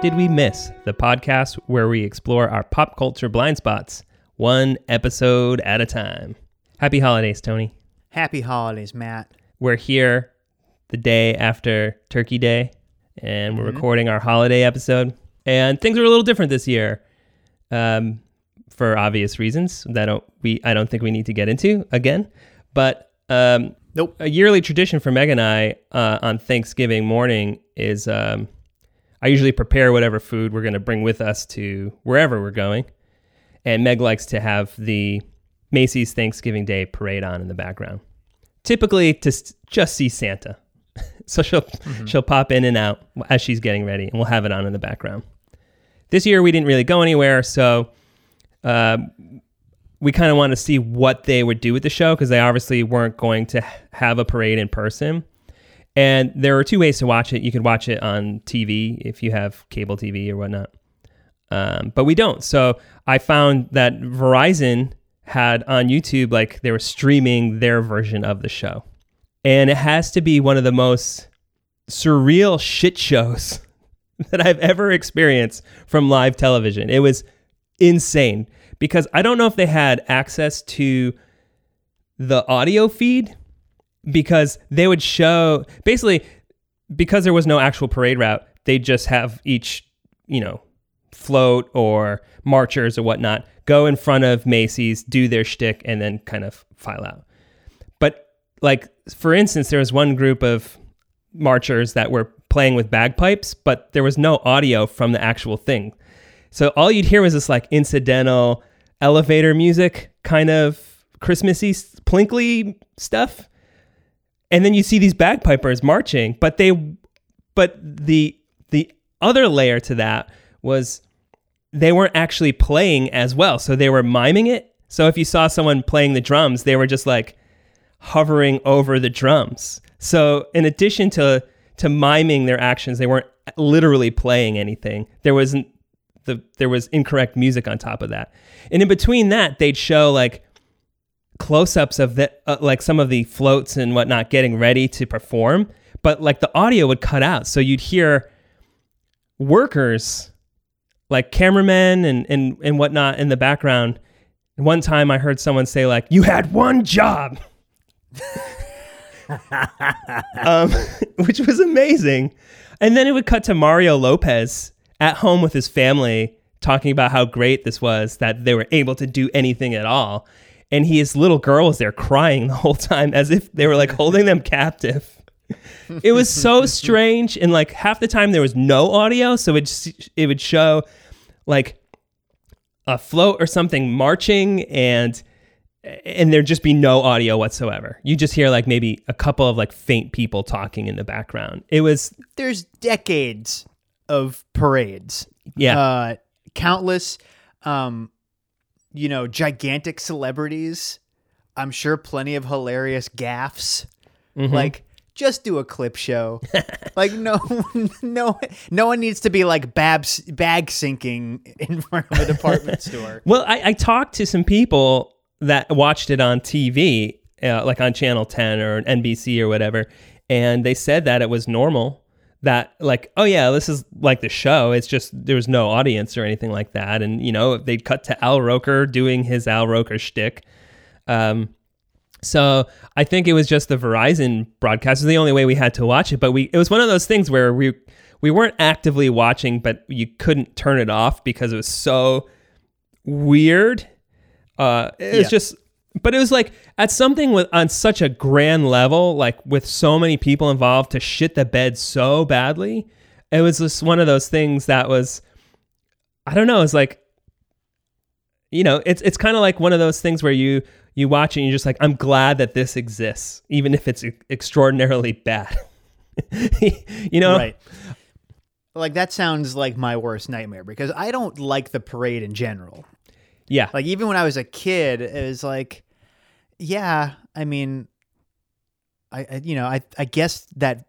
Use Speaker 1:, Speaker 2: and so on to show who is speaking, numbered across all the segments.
Speaker 1: and this is What Did We Miss, the podcast where we explore our pop culture blind spots, one episode at a time. Happy holidays, Tony.
Speaker 2: Happy holidays, Matt.
Speaker 1: We're here the day after Turkey Day, and we're recording our holiday episode. And things are a little different this year, um, for obvious reasons that don't we I don't think we need to get into again. But um,
Speaker 2: Nope.
Speaker 1: a yearly tradition for Meg and I uh, on Thanksgiving morning is um, I usually prepare whatever food we're going to bring with us to wherever we're going. And Meg likes to have the Macy's Thanksgiving Day parade on in the background, typically to just see Santa. so she'll she'll pop in and out as she's getting ready, and we'll have it on in the background. This year we didn't really go anywhere, so um, we kind of want to see what they would do with the show because they obviously weren't going to have a parade in person. And there are two ways to watch it. You could watch it on TV if you have cable TV or whatnot, um, but we don't. So I found that Verizon had on YouTube like they were streaming their version of the show, and it has to be one of the most surreal shit shows that I've ever experienced from live television. It was insane because I don't know if they had access to the audio feed because they would show basically because there was no actual parade route, they just have each, you know, float or marchers or whatnot go in front of Macy's, do their shtick, and then kind of file out. But like for instance, there was one group of marchers that were playing with bagpipes, but there was no audio from the actual thing. So all you'd hear was this like incidental elevator music, kind of Christmassy, plinkly stuff. And then you see these bagpipers marching, but they, but the the other layer to that was they weren't actually playing as well. So they were miming it. So if you saw someone playing the drums, they were just like hovering over the drums. So in addition to to miming their actions, they weren't literally playing anything. There wasn't the there was incorrect music on top of that. And in between that, they'd show like close-ups of the uh, like some of the floats and whatnot getting ready to perform, but like the audio would cut out, so you'd hear workers like cameramen and and and whatnot in the background. One time, I heard someone say like, "You had one job." um, which was amazing. And then it would cut to Mario Lopez at home with his family talking about how great this was that they were able to do anything at all. And his little girl was there crying the whole time as if they were like holding them captive. It was so strange. And like half the time there was no audio. So it, just, it would show like a float or something marching and and there'd just be no audio whatsoever. You just hear like maybe a couple of like faint people talking in the background. It was
Speaker 2: There's decades of parades.
Speaker 1: yeah.
Speaker 2: Uh, countless, um, you know, gigantic celebrities. I'm sure plenty of hilarious gaffs.
Speaker 1: Mhm.
Speaker 2: Like, just do a clip show. like, no, no, no one needs to be like babs bag sinking in front of a department store.
Speaker 1: Well, I, I talked to some people that watched it on TV, uh, like on Channel 10 or NBC or whatever, and they said that it was normal. That like, oh yeah, this is like the show. It's just there was no audience or anything like that, and you know they'd cut to Al Roker doing his Al Roker shtick. Um, so I think it was just the Verizon broadcast. It was the only way we had to watch it, but we it was one of those things where we we weren't actively watching, but you couldn't turn it off because it was so weird. Uh, it was
Speaker 2: Yeah.
Speaker 1: just, but it was like at something with on such a grand level, like with so many people involved to shit the bed so badly. It was just one of those things that was, I don't know. It's like, you know, it's it's kind of like one of those things where you you watch it and you're just like, I'm glad that this exists, even if it's extraordinarily bad. you know,
Speaker 2: Right. Like that sounds like my worst nightmare because I don't like the parade in general.
Speaker 1: Yeah.
Speaker 2: Like even when I was a kid, it was like, yeah, I mean, I, I you know, I I guess that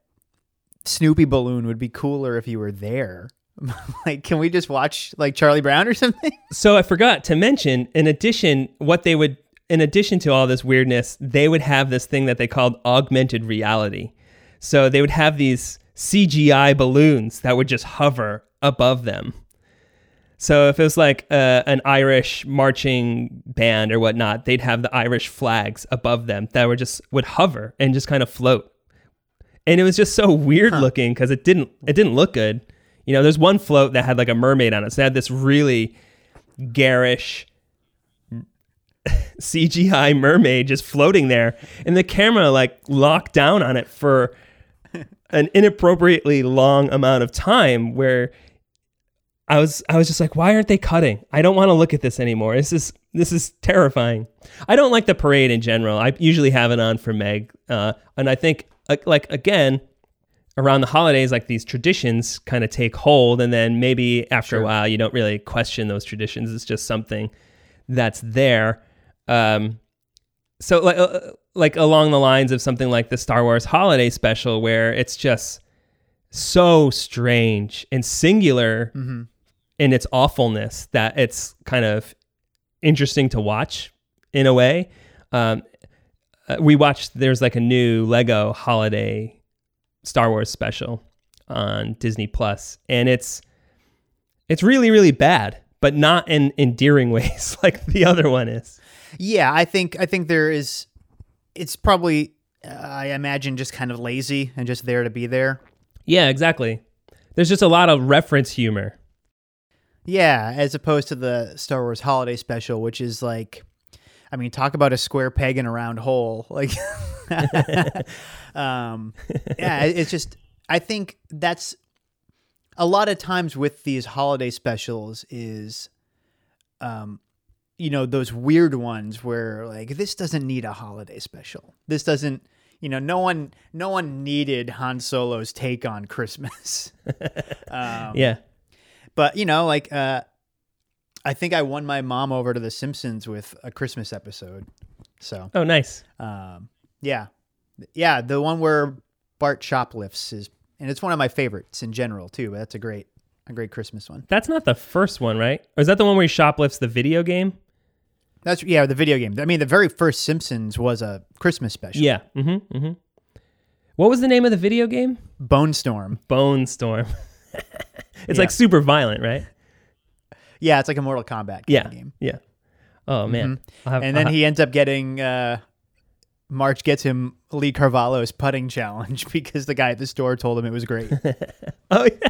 Speaker 2: Snoopy balloon would be cooler if you were there. like, can we just watch like Charlie Brown or something?
Speaker 1: So I forgot to mention, in addition, what they would, in addition to all this weirdness, they would have this thing that they called augmented reality. So they would have these CGI balloons that would just hover above them. So if it was like uh, an Irish marching band or whatnot, they'd have the Irish flags above them that were just would hover and just kind of float. And it was just so weird looking because it didn't it didn't look good. You know, there's one float that had like a mermaid on it. So it had this really garish CGI mermaid just floating there, and the camera like locked down on it for an inappropriately long amount of time where I was I was just like, why aren't they cutting? I don't want to look at this anymore. This is this is terrifying. I don't like the parade in general. I usually have it on for Meg, uh, and I think uh, like again around the holidays, like these traditions kind of take hold, and then maybe after a while you don't really question those traditions. It's just something that's there. Um, so like uh, like along the lines of something like the Star Wars Holiday Special, where it's just so strange and singular
Speaker 2: Mm-hmm.
Speaker 1: In its awfulness that it's kind of interesting to watch in a way. Um, uh, we watched there's like a new Lego holiday Star Wars special on Disney Plus, and it's it's really really bad, but not in endearing ways like the other one is.
Speaker 2: Yeah, I think I think there is. It's probably uh, I imagine just kind of lazy and just there to be there.
Speaker 1: Yeah, exactly. There's just a lot of reference humor.
Speaker 2: Yeah, as opposed to the Star Wars Holiday Special, which is like, I mean, talk about a square peg in a round hole. Like, um, yeah, it's just. I think that's a lot of times with these holiday specials is, um, you know, those weird ones where like this doesn't need a holiday special. This doesn't. You know, no one, no one needed Han Solo's take on Christmas. um,
Speaker 1: Yeah.
Speaker 2: But you know, like uh I think I won my mom over to The Simpsons with a Christmas episode. So
Speaker 1: Oh, nice.
Speaker 2: um yeah. Yeah, the one where Bart shoplifts is and it's one of my favorites in general too, but that's a great a great Christmas one.
Speaker 1: That's not the first one, right? Or is that the one where he shoplifts the video game?
Speaker 2: That's yeah, the video game. I mean the very first Simpsons was a Christmas special.
Speaker 1: Yeah. Mm-hmm. Mm-hmm. What was the name of the video game?
Speaker 2: Bonestorm.
Speaker 1: Bone Storm. it's
Speaker 2: Yeah.
Speaker 1: like super violent, right?
Speaker 2: Yeah, it's like a Mortal Kombat kind
Speaker 1: Yeah.
Speaker 2: of game.
Speaker 1: Yeah. Oh man. I'll have-
Speaker 2: And then
Speaker 1: ha-
Speaker 2: he ends up getting uh Marge gets him Lee Carvallo's putting challenge because the guy at the store told him it was great.
Speaker 1: Oh yeah.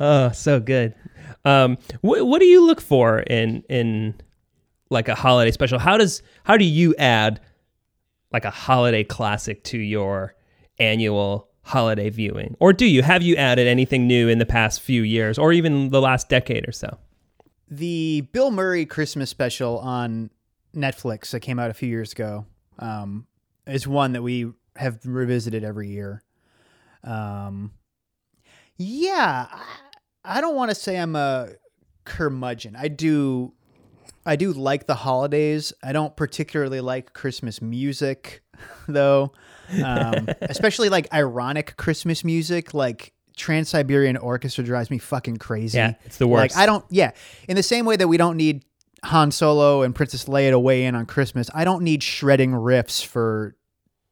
Speaker 1: oh, so good. Um, what what do you look for in in like a holiday special? How does how do you add like a holiday classic to your annual holiday viewing, or do you have you added anything new in the past few years, or even the last decade or so?
Speaker 2: the Bill Murray Christmas special on Netflix that came out a few years ago um, is one that we have revisited every year. Um, yeah, I, I don't want to say I'm a curmudgeon. I do, I do like the holidays. I don't particularly like Christmas music, though, um, especially like ironic Christmas music, like. Trans Siberian Orchestra drives me fucking crazy.
Speaker 1: Yeah, it's the worst.
Speaker 2: Like I don't yeah. In the same way that we don't need Han Solo and Princess Leia to weigh in on Christmas, I don't need shredding riffs for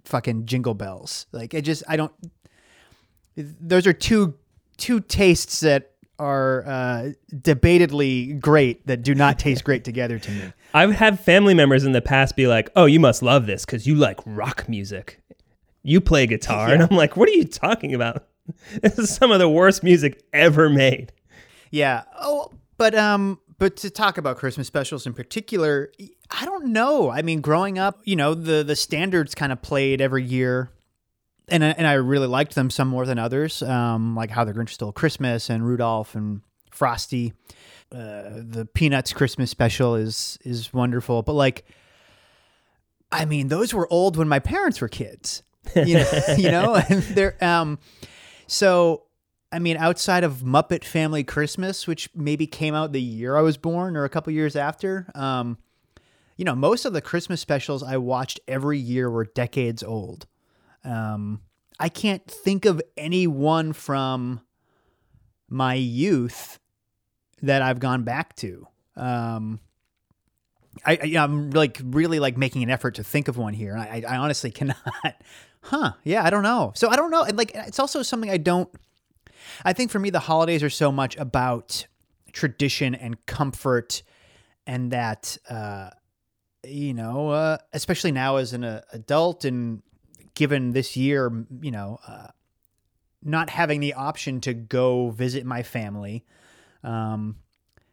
Speaker 2: fucking jingle bells. Like it just I don't those are two two tastes that are uh, debatedly great that do not taste great together to me.
Speaker 1: I've had family members in the past be like, "Oh, you must love this because you like rock music. You play guitar," and I'm like, "What are you talking about? This is some of the worst music ever made."
Speaker 2: Yeah. Oh, but um, but to talk about Christmas specials in particular, I don't know. I mean, growing up, you know, the the standards kind of played every year, and I- and I really liked them some more than others. Um, like How the Grinch Stole Christmas and Rudolph and Frosty. Uh, the Peanuts Christmas special is is wonderful, but like, I mean, those were old when my parents were kids. You know, you know, and they're um, so I mean, outside of Muppet Family Christmas, which maybe came out the year I was born or a couple years after, um, you know, most of the Christmas specials I watched every year were decades old. Um, I can't think of any one from my youth that I've gone back to. Um, I, I I'm like really like making an effort to think of one here. I, I honestly cannot. Huh. Yeah, I don't know. So I don't know. And like it's also something I don't I think for me the holidays are so much about tradition and comfort and that uh you know, uh, especially now as an uh, adult and given this year, you know, uh, not having the option to go visit my family. Um,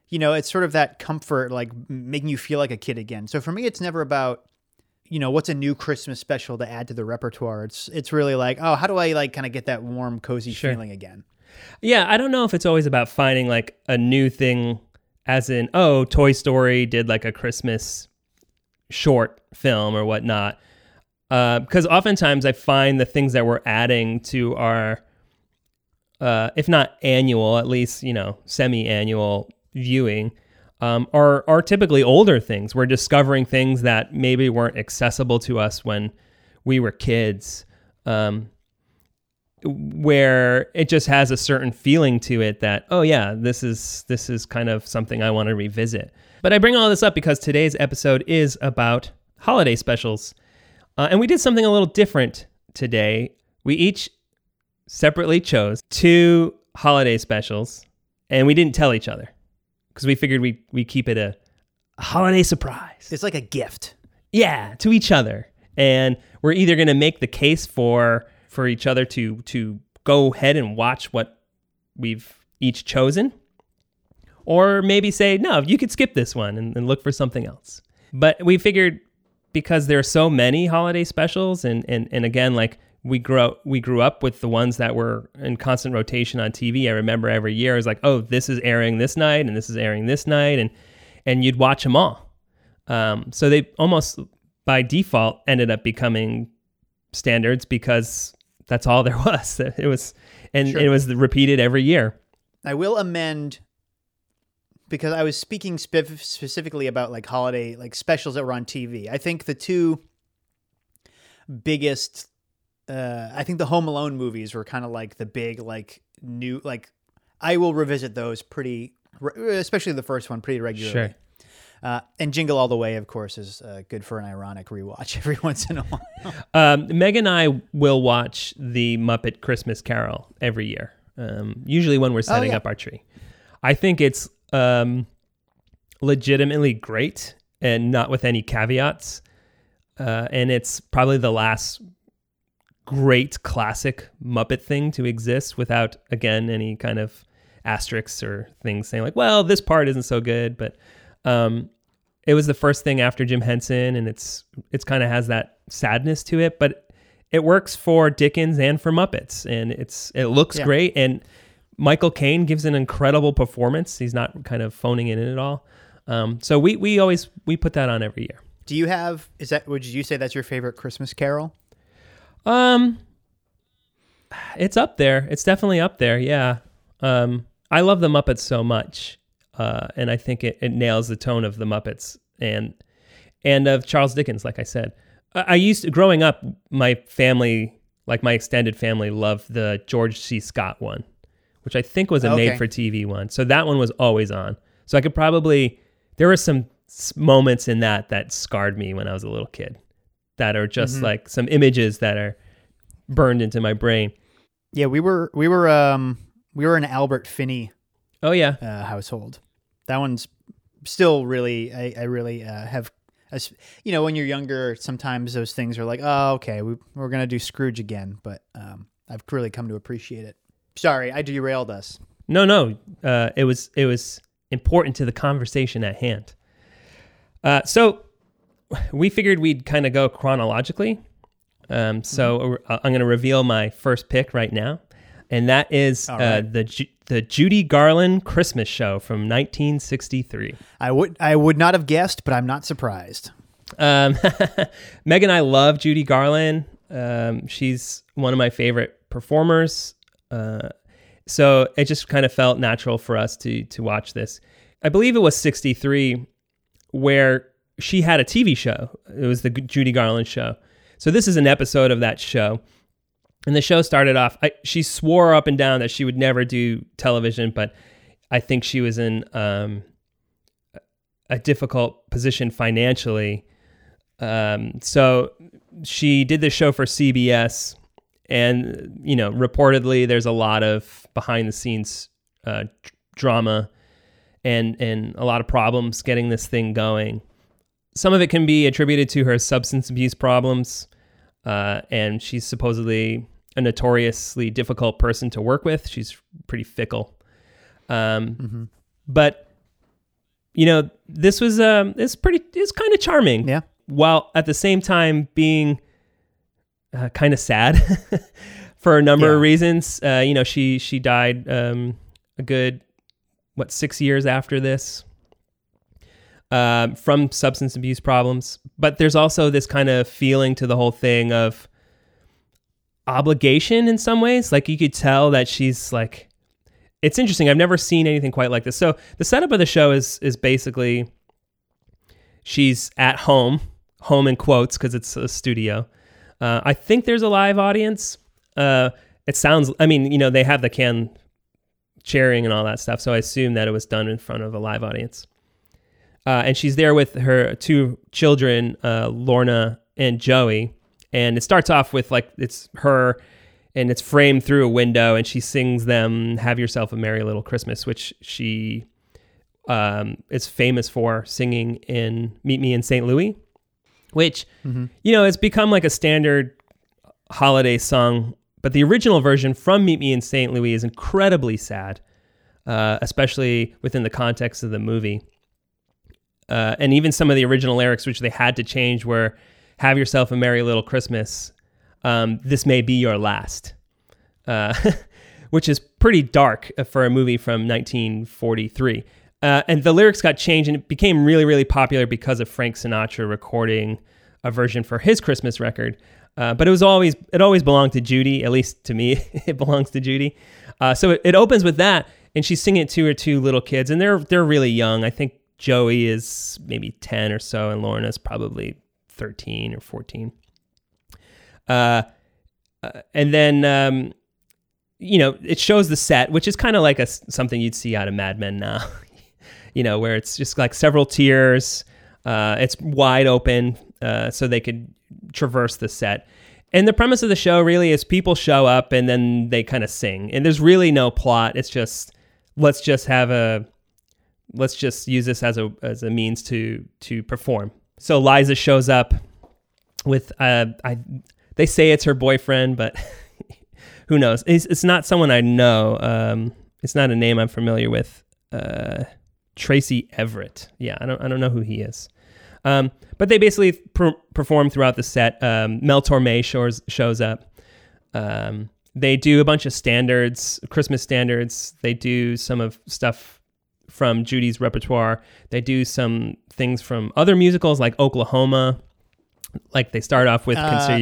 Speaker 2: you know, it's sort of that comfort, like making you feel like a kid again. So for me, it's never about, you know, what's a new Christmas special to add to the repertoire. It's it's really like, oh, how do I like kind of get that warm, cozy
Speaker 1: Sure.
Speaker 2: feeling again?
Speaker 1: Yeah, I don't know if it's always about finding like a new thing, as in, oh, Toy Story did like a Christmas short film or whatnot. Because oftentimes I find the things that we're adding to our, uh, if not annual, at least you know semi-annual viewing, um, are are typically older things. We're discovering things that maybe weren't accessible to us when we were kids. Um, where it just has a certain feeling to it that oh yeah this is this is kind of something i want to revisit but i bring all this up because today's episode is about holiday specials uh, and we did something a little different today we each separately chose two holiday specials and we didn't tell each other because we figured we we keep it a, holiday surprise
Speaker 2: It's like a gift.
Speaker 1: yeah, to each other. And we're either going to make the case for for each other to to go ahead and watch what we've each chosen or maybe say, "No, you could skip this one and, and look for something else." But we figured because there are so many holiday specials and and and again like we grew up, we grew up with the ones that were in constant rotation on TV. I remember every year it was like, "Oh, this is airing this night and this is airing this night." And and you'd watch them all. Um, so they almost by default ended up becoming standards because that's all there was. It was, and
Speaker 2: Sure.
Speaker 1: it was repeated every year.
Speaker 2: I will amend because I was speaking spe- specifically about like holiday like specials that were on TV. I think the two biggest uh I think the Home Alone movies were kind of like the big like new like I will revisit those pretty especially the first one pretty regularly.
Speaker 1: Sure.
Speaker 2: Uh, and Jingle All the Way, of course, is uh, good for an ironic rewatch every once in a while.
Speaker 1: Um, Meg and I will watch the Muppet Christmas Carol every year. Um, usually when we're setting
Speaker 2: yeah.
Speaker 1: up our tree. I think it's um, legitimately great and not with any caveats. Uh, and it's probably the last great classic Muppet thing to exist without, again, any kind of asterisks or things saying like, well, this part isn't so good. But um, it was the first thing after Jim Henson, and it's it's kind of has that sadness to it, but it works for Dickens and for Muppets, and it's it looks
Speaker 2: Yeah.
Speaker 1: great. And Michael Caine gives an incredible performance. He's not kind of phoning it in at all. Um, so we we always we put that on every year.
Speaker 2: Do you have? Is that? Would you say that's your favorite Christmas Carol?
Speaker 1: Um, it's up there. It's definitely up there. Yeah. Um, I love the Muppets so much, uh, and I think it, it nails the tone of the Muppets and and of Charles Dickens. Like I said, I, I used to growing up. My family, like my extended family, loved the George C. Scott one, which I think was a
Speaker 2: Okay.
Speaker 1: made-for-TV one. So that one was always on. So I could probably there were some moments in that that scarred me when I was a little kid that are just like some images that are burned into my brain.
Speaker 2: Yeah, we were we were um we were an Albert Finney
Speaker 1: Oh yeah,
Speaker 2: uh, household. That one's still really I, I really uh, have as you know when you're younger sometimes those things are like oh okay we, we're gonna do Scrooge again but um, I've really come to appreciate it. Sorry, I derailed us.
Speaker 1: no, no. Uh, it was it was important to the conversation at hand. Uh, so we figured we'd kind of go chronologically. Um, so uh, I'm going to reveal my first pick right now, and that is
Speaker 2: All
Speaker 1: uh, the Ju- the Judy Garland Christmas Show from 1963.
Speaker 2: I would I would not have guessed, but I'm not surprised.
Speaker 1: Um, Meg and I love Judy Garland. Um, she's one of my favorite performers. Uh, so it just kind of felt natural for us to to watch this. I believe it was '63 where she had a TV show. It was the Judy Garland show. So this is an episode of that show. And the show started off. I, she swore up and down that she would never do television, but I think she was in um, a difficult position financially Um, so she did this show for CBS, and you know, reportedly, there's a lot of behind the scenes uh, drama and and a lot of problems getting this thing going. Some of it can be attributed to her substance abuse problems, uh, and she's supposedly a notoriously difficult person to work with. She's pretty fickle. Um,
Speaker 2: Mm-hmm.
Speaker 1: but you know, this was um, it's pretty, it's kind of charming
Speaker 2: Yeah.
Speaker 1: while at the same time being uh, kind of sad for a number of reasons. Uh, you know, she she died um, a good what six years after this um, from substance abuse problems. But there's also this kind of feeling to the whole thing of obligation in some ways. Like you could tell that she's like. It's interesting. I've never seen anything quite like this. So the setup of the show is is basically she's at home, home in quotes because it's a studio. Uh, I think there's a live audience. Uh, it sounds. I mean, you know, they have the can cheering and all that stuff, so I assume that it was done in front of a live audience. Uh, and she's there with her two children, uh, Lorna and Joey. And it starts off with like it's her, and it's framed through a window, and she sings them "Have Yourself a Merry Little Christmas," which she um, is famous for singing in Meet Me in St. Louis, which,
Speaker 2: Mhm.
Speaker 1: you know, it's become like a standard holiday song. But the original version from Meet Me in St. Louis is incredibly sad, uh, especially within the context of the movie. Uh, and even some of the original lyrics, which they had to change, were "Have yourself a merry little Christmas. Um, this may be your last," uh, which is pretty dark for a movie from 1943. Uh, and the lyrics got changed, and it became really, really popular because of Frank Sinatra recording a version for his Christmas record. Uh, but it was always it always belonged to Judy. At least to me, it belongs to Judy. Uh, so it, it opens with that, and she's singing it to her two little kids, and they're they're really young. I think Joey is maybe ten or so, and Lorna's probably thirteen or fourteen. Uh, uh, and then um, you know it shows the set, which is kind of like a something you'd see out of Mad Men now. you know, where it's just like several tiers. Uh, it's wide open, uh, so they could traverse the set. And the premise of the show really is people show up and then they kind of sing, and there's really no plot. It's just let's just have a let's just use this as a as a means to to perform. So Liza shows up with uh, I they say it's her boyfriend, but who knows? It's, it's not someone I know. Um, it's not a name I'm familiar with. Uh, Tracy Everitt. Yeah, I don't I don't know who he is. Um, but they basically per- perform throughout the set. Um, Mel Torme shows shows up. Um, they do a bunch of standards, Christmas standards. They do some of stuff from Judy's repertoire. They do some things from other musicals like Oklahoma. Like they start off with
Speaker 2: Uh,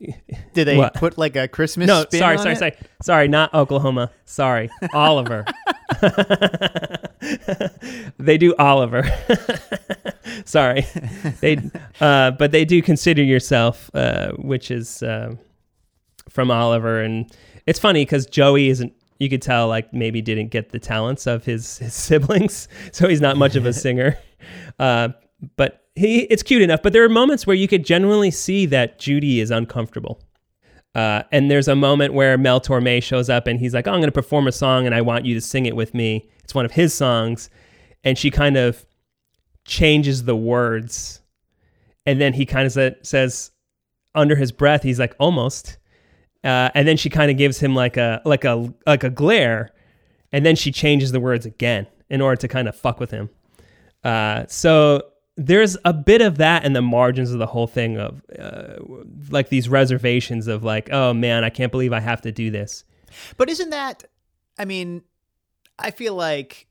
Speaker 2: Did they
Speaker 1: What?
Speaker 2: put like a Christmas?
Speaker 1: no,
Speaker 2: spin
Speaker 1: sorry, sorry,
Speaker 2: it?
Speaker 1: sorry, sorry, not Oklahoma. Sorry, Oliver. they do Oliver. sorry, they, uh, but they do consider yourself, uh, which is uh, from Oliver, and it's funny because Joey isn't. You could tell, like maybe didn't get the talents of his, his siblings, so he's not much of a singer. Uh, but he, it's cute enough. But there are moments where you could genuinely see that Judy is uncomfortable. Uh, and there's a moment where Mel Torme shows up and he's like, oh, I'm going to perform a song and I want you to sing it with me. It's one of his songs. And she kind of changes the words. And then he kind of sa- says, under his breath, he's like, almost. Uh, and then she kind of gives him like a like a like a glare, and then she changes the words again in order to kind of fuck with him. Uh, so there's a bit of that in the margins of the whole thing of uh, like these reservations of like, oh man, I can't believe I have to do this.
Speaker 2: But isn't that? I mean, I feel like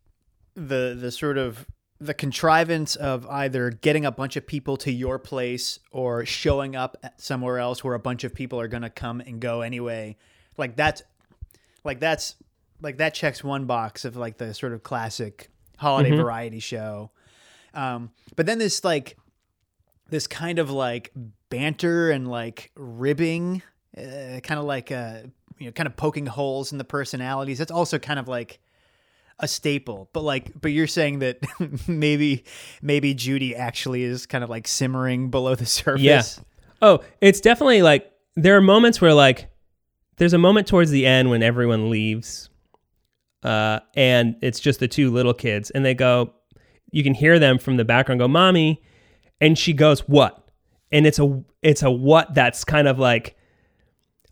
Speaker 2: the the sort of the contrivance of either getting a bunch of people to your place or showing up somewhere else where a bunch of people are going to come and go anyway. Like that's like that's like that checks one box of like the sort of classic holiday
Speaker 1: Mhm.
Speaker 2: variety show. Um, but then this like this kind of like banter and like ribbing, uh, kind of like uh, you know, kind of poking holes in the personalities. That's also kind of like a staple. But like, but you're saying that maybe maybe Judy actually is kind of like simmering below the surface.
Speaker 1: Yeah. Oh, it's definitely like there are moments where like there's a moment towards the end when everyone leaves, uh, and it's just the two little kids, and they go, you can hear them from the background go, "Mommy," and she goes, "What?" And it's a it's a what that's kind of like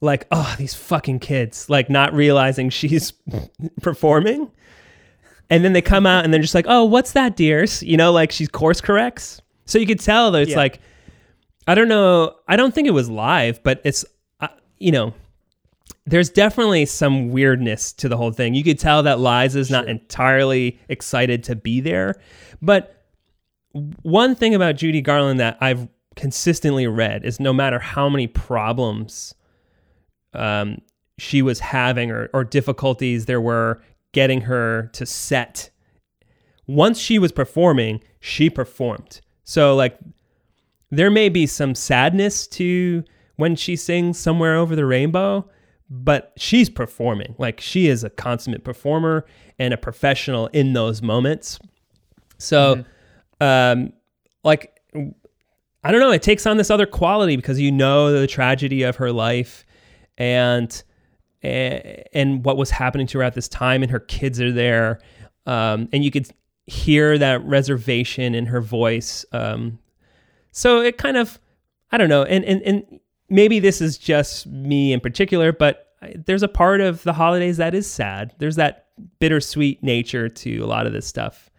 Speaker 1: like oh these fucking kids like not realizing she's performing and then they come out and they're just like oh what's that dears? You know like she's course corrects. So you could tell that it's
Speaker 2: Yeah.
Speaker 1: like i don't know i don't think it was live but it's uh, you know there's definitely some weirdness to the whole thing. You could tell that liza's not entirely excited to be there. But one thing about judy garland that i've consistently read is no matter how many problems um, she was having or, or difficulties there were getting her to set. Once she was performing, she performed. So, like, there may be some sadness to when she sings Somewhere Over the Rainbow, but she's performing. Like, she is a consummate performer and a professional in those moments. So, um, like, I don't know, it takes on this other quality because you know the tragedy of her life and and, and what was happening to her at this time and her kids are there. Um, and you could hear that reservation in her voice. Um, so it kind of i don't know and, and and maybe this is just me in particular but there's a part of the holidays that is sad. There's that bittersweet nature to a lot of this stuff.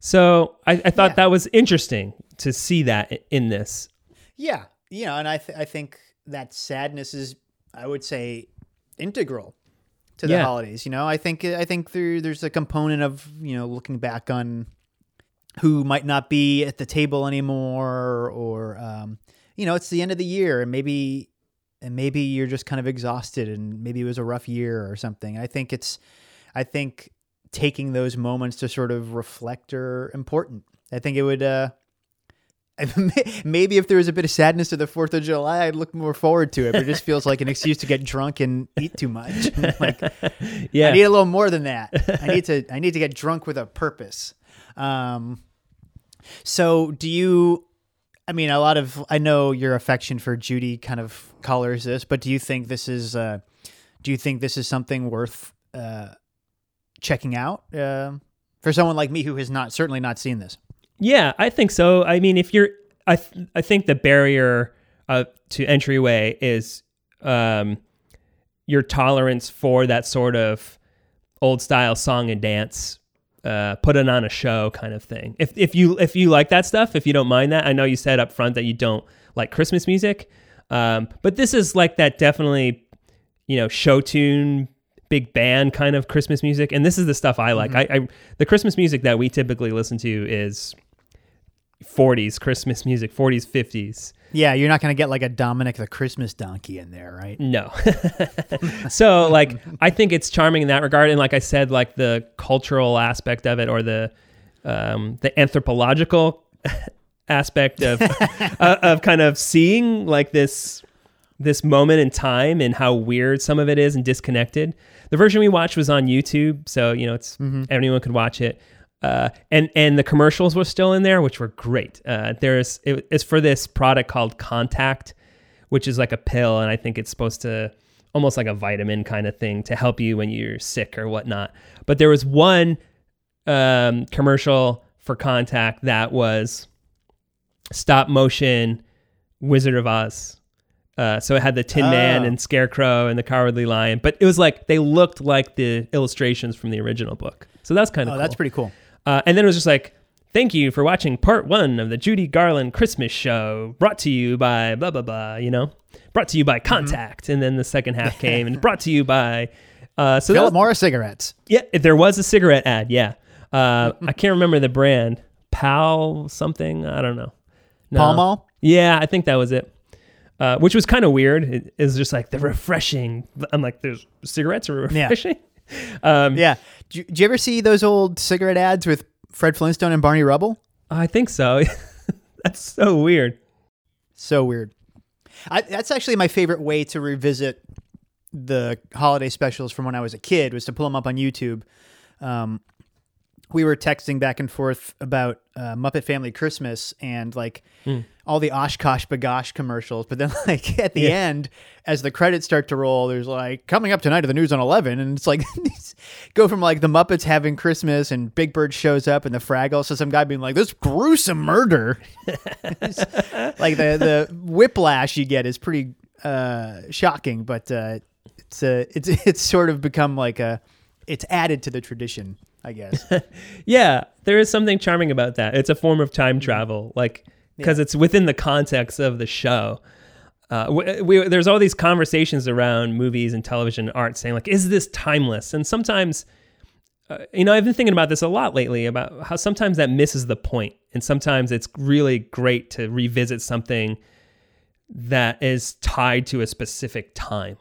Speaker 1: So i, I thought
Speaker 2: Yeah.
Speaker 1: that was interesting to see that in this.
Speaker 2: Yeah, you know, and I th- I think that sadness is, I would say, integral to the
Speaker 1: Yeah.
Speaker 2: holidays. You know, I think I think there there's a component of you know looking back on who might not be at the table anymore, or um, you know, it's the end of the year, and maybe and maybe you're just kind of exhausted, and maybe it was a rough year or something. I think it's, I think taking those moments to sort of reflect are important. I think it would. uh Maybe if there was a bit of sadness to the Fourth of July, I'd look more forward to it. But it just feels like an excuse to get drunk and eat too much. like
Speaker 1: yeah
Speaker 2: I need a little more than that. I need to I need to get drunk with a purpose. Um, so do you? I mean, a lot of I know your affection for Judy kind of colors this, but do you think this is? Uh, do you think this is something worth uh, checking out uh, for someone like me who has not certainly not seen this?
Speaker 1: Yeah, I think so. I mean, if you're, I, th- I think the barrier uh, to entryway is um, your tolerance for that sort of old style song and dance, uh, put it on a show kind of thing. If if you if you like that stuff, if you don't mind that, I know you said up front that you don't like Christmas music, um, but this is like that definitely, you know, show tune. Big band kind of Christmas music, and this is the stuff I like. I, I the Christmas music that we typically listen to is 40s Christmas music, 40s, 50s.
Speaker 2: Yeah, you're not going to get like a Dominic the Christmas donkey in there, right?
Speaker 1: No. so like I think it's charming in that regard and like I said like the cultural aspect of it or the um the anthropological aspect of uh, of kind of seeing like this this moment in time and how weird some of it is and disconnected. The version we watched was on YouTube, so you know it's anyone could watch it. Uh, and and the commercials were still in there, which were great. Uh, there's it, it's for this product called Contac, which is like a pill, and I think it's supposed to almost like a vitamin kind of thing to help you when you're sick or whatnot. But there was one um, commercial for Contac that was stop motion Wizard of Oz. Uh, so it had the Tin Man
Speaker 2: Oh.
Speaker 1: and Scarecrow and the Cowardly Lion, but it was like they looked like the illustrations from the original book. So that's kind of
Speaker 2: Oh,
Speaker 1: cool.
Speaker 2: that's pretty cool.
Speaker 1: Uh, and then it was just like, thank you for watching part one of the Judy Garland Christmas show, brought to you by blah, blah, blah, you know, brought to you by Contac. And then the second half came and brought to you by. Uh, so that
Speaker 2: Philip
Speaker 1: was-
Speaker 2: Morris cigarettes.
Speaker 1: yeah, there was a cigarette ad. Yeah. Uh, I can't remember the brand. Pal something. I don't know. No.
Speaker 2: Pall Mall.
Speaker 1: Yeah, I think that was it. Uh, which was kind of weird. It is just like the refreshing. I'm like, there's cigarettes are
Speaker 2: Yeah.
Speaker 1: refreshing. Um,
Speaker 2: Yeah. You, you ever see those old cigarette ads with Fred Flintstone and Barney Rubble?
Speaker 1: I think so. That's so weird.
Speaker 2: So weird. I, that's actually my favorite way to revisit the holiday specials from when I was a kid was to pull them up on YouTube. Um, we were texting back and forth about uh, Muppet Family Christmas and like all the OshKosh B'gosh commercials. But then, like at the
Speaker 1: Yeah.
Speaker 2: end, as the credits start to roll, there's like coming up tonight at the news on 11. And it's like, go from like the Muppets having Christmas and Big Bird shows up and the Fraggles to some guy being like, this gruesome murder. Like the, the whiplash you get is pretty uh, shocking, but uh, it's, uh, it's, it's sort of become like a, it's added to the tradition, I guess.
Speaker 1: Yeah, there is something charming about that. It's a form of time travel, like because it's within the context of the show. Uh, we, we, there's all these conversations around movies and television and art saying like, is this timeless? And sometimes, uh, you know, I've been thinking about this a lot lately about how sometimes that misses the point, and sometimes it's really great to revisit something that is tied to a specific time,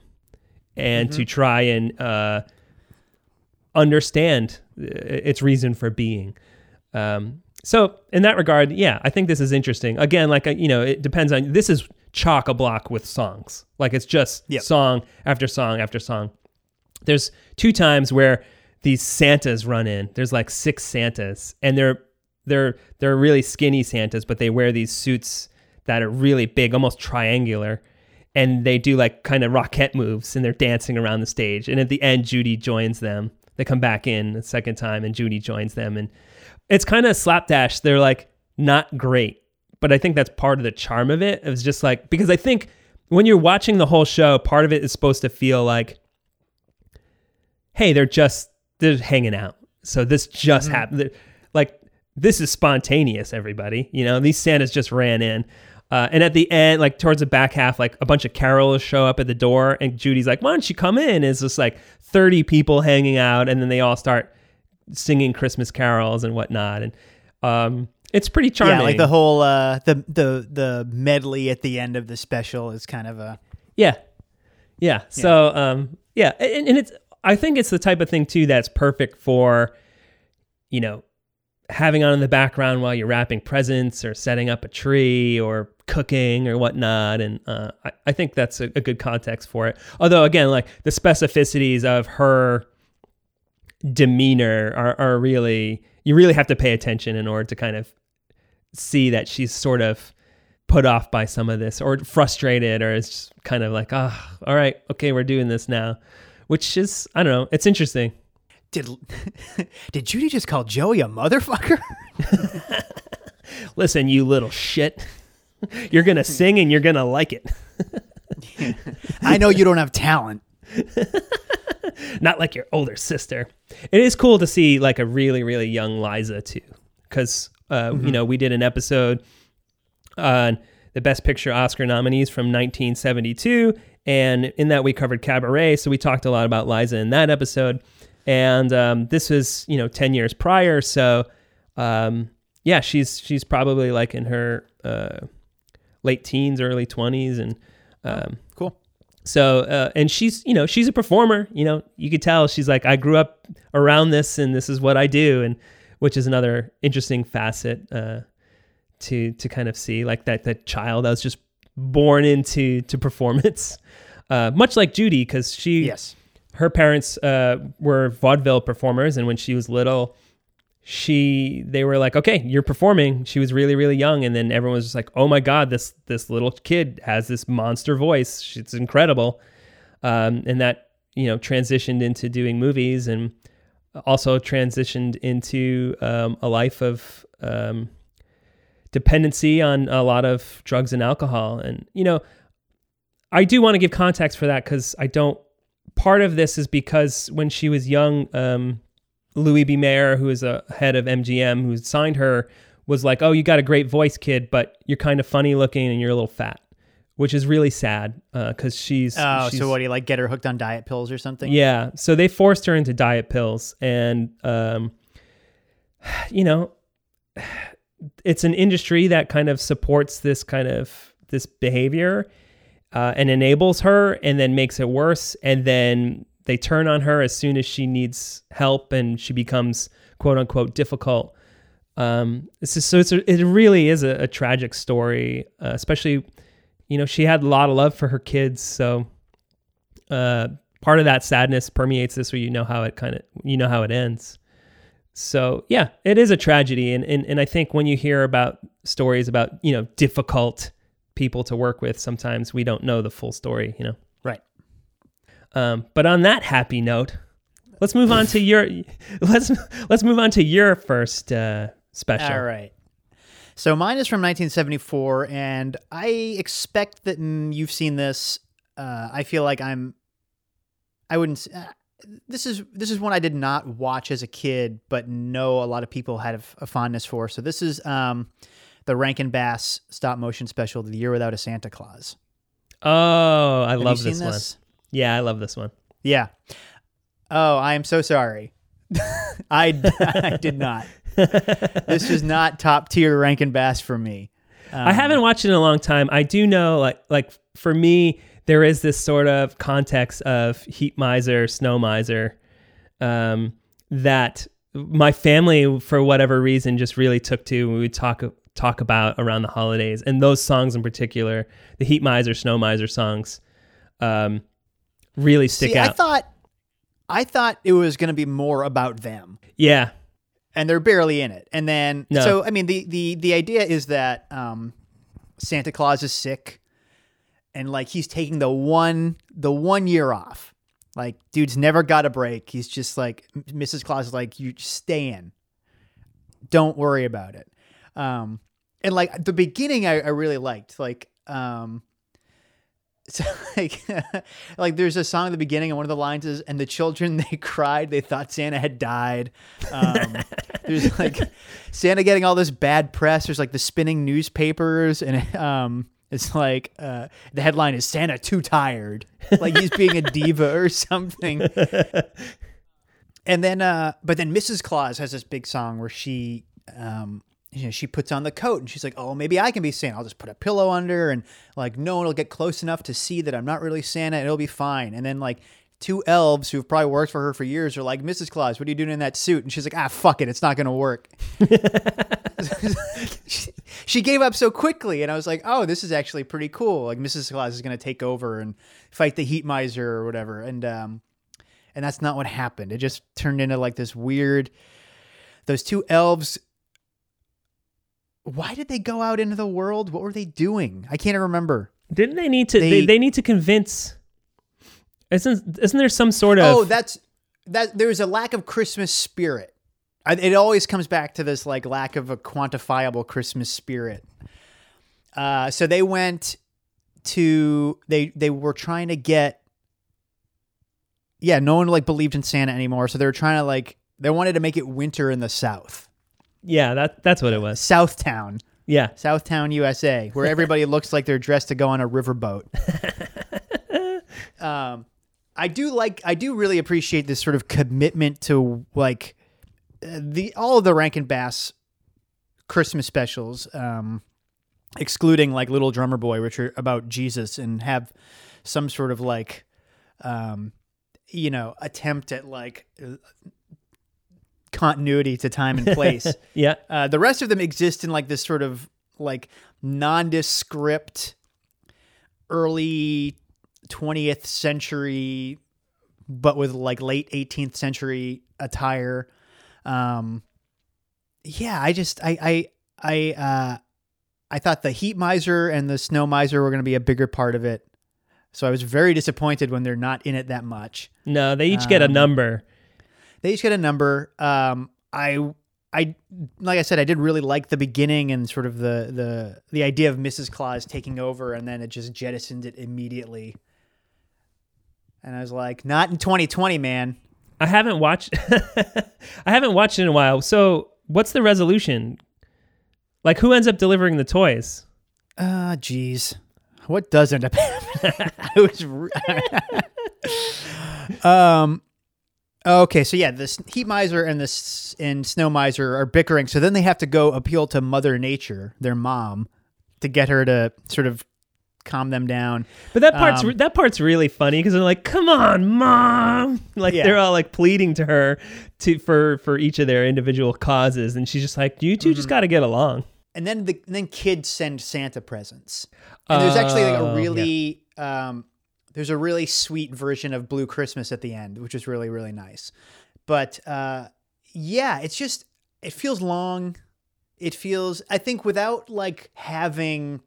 Speaker 1: and to try and uh, understand its reason for being. Um, so in that regard, yeah, I think this is interesting. Again, like you know, it depends on. This is chock a block with songs. Like it's just
Speaker 2: Yep.
Speaker 1: song after song after song. There's two times where these Santas run in. There's like six Santas, and they're they're they're really skinny Santas, but they wear these suits that are really big, almost triangular, and they do like kind of rocket moves, and they're dancing around the stage. And at the end, Judy joins them. They come back in the second time, and Judy joins them, and it's kind of slapdash. They're like not great, but I think that's part of the charm of it. It was just like because I think when you're watching the whole show, part of it is supposed to feel like, hey, they're just they're hanging out. So this just happened. Like this is spontaneous. Everybody, you know, these Santas just ran in. Uh, and at the end, like towards the back half, like a bunch of carolers show up at the door, and Judy's like, "Why don't you come in?" It's just like thirty people hanging out, and then they all start singing Christmas carols and whatnot, and um, it's pretty charming.
Speaker 2: Yeah, like the whole uh, the the the medley at the end of the special is kind of a
Speaker 1: Yeah. Yeah. So, um, yeah. And, and it's, I think it's the type of thing too that's perfect for, you know, having on in the background while you're wrapping presents or setting up a tree or cooking or whatnot. And uh, I, I think that's a, a good context for it. Although, again, like the specificities of her demeanor are, are really, you really have to pay attention in order to kind of see that she's sort of put off by some of this or frustrated or just kind of like, ah, all right, okay, we're doing this now, which is, I don't know, it's interesting.
Speaker 2: Did did Judy just call Joey a motherfucker?
Speaker 1: Listen, you little shit. You're going to sing and you're going to like it.
Speaker 2: I know you don't have talent.
Speaker 1: Not like your older sister. It is cool to see like a really, really young Liza too. Because, uh, you know, we did an episode on the Best Picture Oscar nominees from 1972. And in that, we covered Cabaret. So we talked a lot about Liza in that episode. And um, this was, you know, 10 years prior. So, um, yeah, she's she's probably like in her uh, late teens, early 20s. And um,
Speaker 2: Cool.
Speaker 1: so, uh, and she's, you know, she's a performer. You know, you could tell she's like, I grew up around this, and this is what I do, and which is another interesting facet uh, to to kind of see, like that that child that was just born into to performance, uh, much like Judy, because she,
Speaker 2: Yes.
Speaker 1: Her parents uh, were vaudeville performers, and when she was little, she they were like, okay, you're performing. She was really really young, and then everyone was just like, oh my god, this this little kid has this monster voice. It's incredible, um, and that you know transitioned into doing movies and also transitioned into um, a life of um, dependency on a lot of drugs and alcohol. And, you know, I do want to give context for that because I don't. Part of this is because when she was young, um, Louis B. Mayer, who is a head of MGM, who signed her, was like, "Oh, you got a great voice, kid, but you're kind of funny looking and you're a little fat," which is really sad because she's.
Speaker 2: Oh,
Speaker 1: she's
Speaker 2: so what do you like get her hooked on diet pills or something?
Speaker 1: yeah. So they forced her into diet pills. And, um, you know, it's an industry that kind of supports this kind of this behavior uh, and enables her and then makes it worse. And then they turn on her as soon as she needs help and she becomes quote unquote difficult. Um, it's just, so it's a, it really is a, a tragic story, uh, especially, you know, she had a lot of love for her kids. So, uh, part of that sadness permeates this where you know how it kind of you know how it ends So yeah, it is a tragedy, and, and and I think when you hear about stories about you know difficult people to work with, sometimes we don't know the full story. You know.
Speaker 2: Right.
Speaker 1: Um, but on that happy note, let's move on to your let's let's move on to your first uh, special.
Speaker 2: All right. So mine is from 1974, and I expect that mm, you've seen this. Uh, I feel like I'm. I wouldn't. Uh, this is this is one I did not watch as a kid, but know a lot of people had a fondness for. So this is um, the Rankin Bass stop motion special, "The Year Without a Santa Claus."
Speaker 1: Oh, I
Speaker 2: Have
Speaker 1: love this, one.
Speaker 2: this?
Speaker 1: Yeah, I love this one.
Speaker 2: Yeah. Oh, I am so sorry. I, I did not. This is not top tier Rankin Bass for me. Um,
Speaker 1: I haven't watched it in a long time. I do know, like, like for me, there is this sort of context of heat miser, snow miser, um, that my family, for whatever reason, just really took to. We would talk talk about around the holidays, and those songs in particular, the heat miser, snow miser songs, um, really stick
Speaker 2: See, I
Speaker 1: out.
Speaker 2: thought I thought it was going to be more about them,
Speaker 1: yeah,
Speaker 2: and they're barely in it. And then,
Speaker 1: No.
Speaker 2: so I mean, the the the idea is that um, Santa Claus is sick, and like he's taking the one the one year off. Like, dude's never got a break. He's just like Mrs. Claus is like, you stay in, don't worry about it. Um, and like the beginning, I, I really liked. Like, um, so like, like there's a song at the beginning, and one of the lines is, "And the children they cried, they thought Santa had died." Um, there's like Santa getting all this bad press. There's like the spinning newspapers, and um, it's like uh, the headline is "Santa too tired," like he's being a diva or something. And then, uh, but then Mrs. Claus has this big song where she, um, you know, she puts on the coat and she's like, "Oh, maybe I can be Santa. I'll just put a pillow under, and like no one will get close enough to see that I'm not really Santa, and it'll be fine." And then like two elves who've probably worked for her for years are like, "Mrs. Claus, what are you doing in that suit?" And she's like, "Ah, fuck it, it's not gonna work." she, she gave up so quickly, and I was like, "Oh, this is actually pretty cool. Like Mrs. Claus is gonna take over and fight the heat miser or whatever." And um, and that's not what happened. It just turned into like this weird. Those two elves. Why did they go out into the world? What were they doing? I can't remember.
Speaker 1: didn't they need to? They,
Speaker 2: They-
Speaker 1: they, need to convince. Isn't isn't there some sort of?
Speaker 2: Oh, that's that. There's a lack of Christmas spirit. I, it always comes back to this like lack of a quantifiable Christmas spirit. Uh, so they went to they they were trying to get. Yeah, no one like believed in Santa anymore, so they were trying to like they wanted to make it winter in the South,
Speaker 1: yeah, that that's what it was.
Speaker 2: Southtown.
Speaker 1: Yeah,
Speaker 2: Southtown, USA, where everybody looks like they're dressed to go on a riverboat. um, I do like, I do really appreciate this sort of commitment to like uh, the all of the Rankin Bass Christmas specials, um, excluding like Little Drummer Boy, which are about Jesus and have some sort of like, um, you know, attempt at like uh, continuity to time and place.
Speaker 1: yeah.
Speaker 2: Uh, the rest of them exist in like this sort of like nondescript early 20th century but with like late 18th century attire um yeah i just i i i uh i thought the heat miser and the snow miser were going to be a bigger part of it so i was very disappointed when they're not in it that much
Speaker 1: No, they each get a
Speaker 2: Um,
Speaker 1: number.
Speaker 2: They each get a number. Um, I, I, like I said, I did really like the beginning and sort of the the the idea of Mrs. Claus taking over, and then it just jettisoned it immediately. And I was like, not in 2020, man.
Speaker 1: I haven't watched. I haven't watched it in a while. So, what's the resolution? Like, who ends up delivering the toys?
Speaker 2: Ah, jeez. What does end up happening? I was. um. Okay, so yeah, this heat miser and this and snow miser are bickering. So then they have to go appeal to Mother Nature, their mom, to get her to sort of calm them down.
Speaker 1: But that part's
Speaker 2: Um,
Speaker 1: that part's really funny because they're like, "Come on, mom!" Like
Speaker 2: Yeah.
Speaker 1: they're all like pleading to her to for for each of their individual causes, and she's just like, "You 2
Speaker 2: Mm-hmm.
Speaker 1: just got to get along."
Speaker 2: and then the and then kids send Santa presents. And there's actually like
Speaker 1: Oh,
Speaker 2: a
Speaker 1: yeah.
Speaker 2: really um there's a really sweet version of Blue Christmas at the end, which is really really nice. But uh yeah, it's just it feels long. It feels I think without like having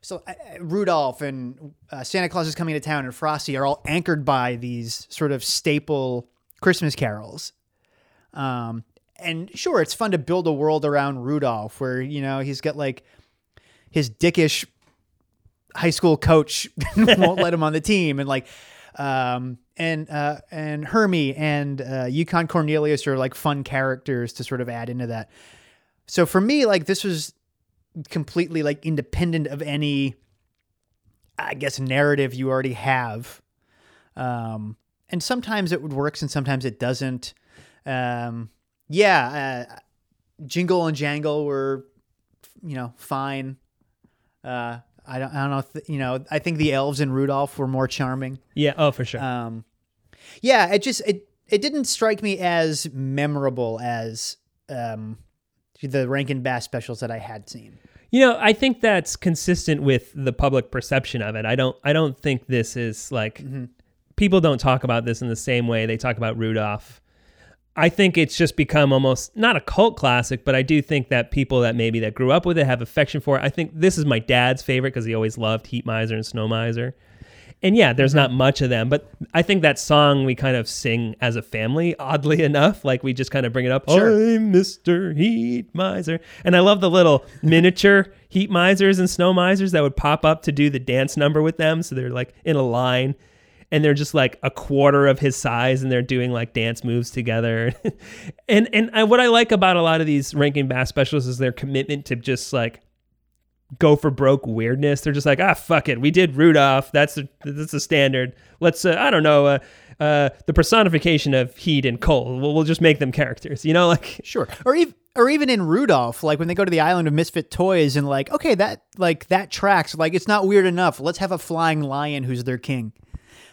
Speaker 2: so uh, Rudolph and uh, Santa Claus is coming to town and Frosty are all anchored by these sort of staple Christmas carols. Um, and sure, it's fun to build a world around Rudolph where you know he's got like his dickish high school coach won't let him on the team, and like um, and uh, and Hermie and uh, Yukon Cornelius are like fun characters to sort of add into that. So for me, like this was completely like independent of any, I guess, narrative you already have. Um, and sometimes it works and sometimes it doesn't. Um, yeah, uh, Jingle and Jangle were, you know, fine. Uh, I don't, I don't know. If, you know, I think the elves and Rudolph were more charming.
Speaker 1: Yeah. Oh, for sure.
Speaker 2: Um, yeah, it just it it didn't strike me as memorable as um, the Rankin Bass specials that I had seen.
Speaker 1: You know, I think that's consistent with the public perception of it. I don't I don't think this is like mm-hmm. people don't talk about this in the same way they talk about Rudolph. I think it's just become almost not a cult classic, but I do think that people that maybe that grew up with it have affection for it. I think this is my dad's favorite because he always loved Heat Miser and Snow Miser. And yeah, there's not much of them, but I think that song we kind of sing as a family, oddly enough. Like we just kind of bring it up. Sure. I'm Mr. Heat Miser. And I love the little miniature heat misers and snow misers that would pop up to do the dance number with them. So they're like in a line and they're just like a quarter of his size and they're doing like dance moves together. and and I, what I like about a lot of these Rankin Bass specials is their commitment to just like go for broke weirdness. They're just like, ah, fuck it. We did Rudolph. That's a, that's a standard. Let's, uh, I don't know, uh, uh, the personification of heat and cold. We'll, we'll just make them characters, you know, like
Speaker 2: sure. Or even, or even in Rudolph, like when they go to the island of misfit toys and like, okay, that like that tracks. Like it's not weird enough. Let's have a flying lion who's their king.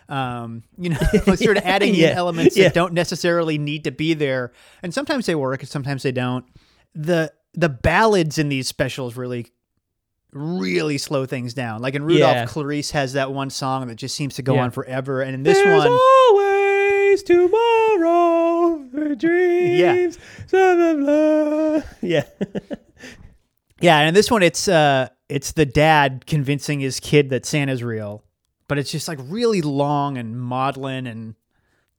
Speaker 2: Um, you know, sort of adding yeah. in elements yeah. that don't necessarily need to be there, and sometimes they work, and sometimes they don't. The the ballads in these specials really really slow things down. Like in Rudolph, yeah. Clarice has that one song that just seems to go yeah. on forever, and in this
Speaker 1: There's
Speaker 2: one,
Speaker 1: always tomorrow for dreams. Yeah, blah, blah, blah. yeah,
Speaker 2: yeah. And in this one, it's uh, it's the dad convincing his kid that Santa's real, but it's just like really long and maudlin, and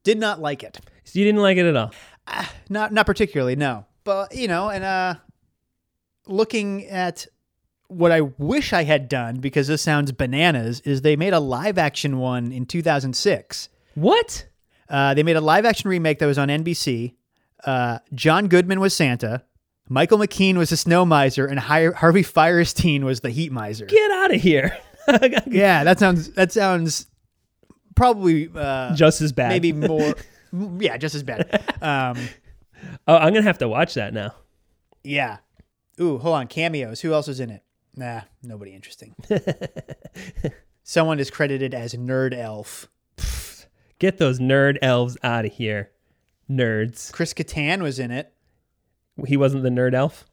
Speaker 2: did not like it.
Speaker 1: So you didn't like it at all?
Speaker 2: Uh, not not particularly, no. But you know, and uh, looking at what I wish I had done because this sounds bananas is they made a live action one in 2006.
Speaker 1: What?
Speaker 2: Uh, they made a live action remake that was on NBC. Uh, John Goodman was Santa. Michael McKean was the snow miser, and Harvey Fierstein was the heat miser.
Speaker 1: Get out of here!
Speaker 2: Yeah, that sounds that sounds probably uh,
Speaker 1: just as bad.
Speaker 2: Maybe more. yeah, just as bad. Um,
Speaker 1: oh, I'm gonna have to watch that now.
Speaker 2: Yeah. Ooh, hold on. Cameos. Who else was in it? Nah, nobody interesting. Someone is credited as Nerd Elf.
Speaker 1: Get those nerd elves out of here. Nerds.
Speaker 2: Chris Kattan was in it.
Speaker 1: He wasn't the nerd elf?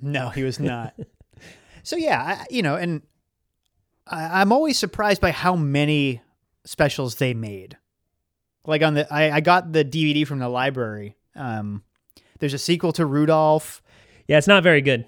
Speaker 2: No, he was not. so, yeah, I, you know, and I, I'm always surprised by how many specials they made. Like on the, I, I got the DVD from the library. Um, there's a sequel to Rudolph.
Speaker 1: Yeah, it's not very good.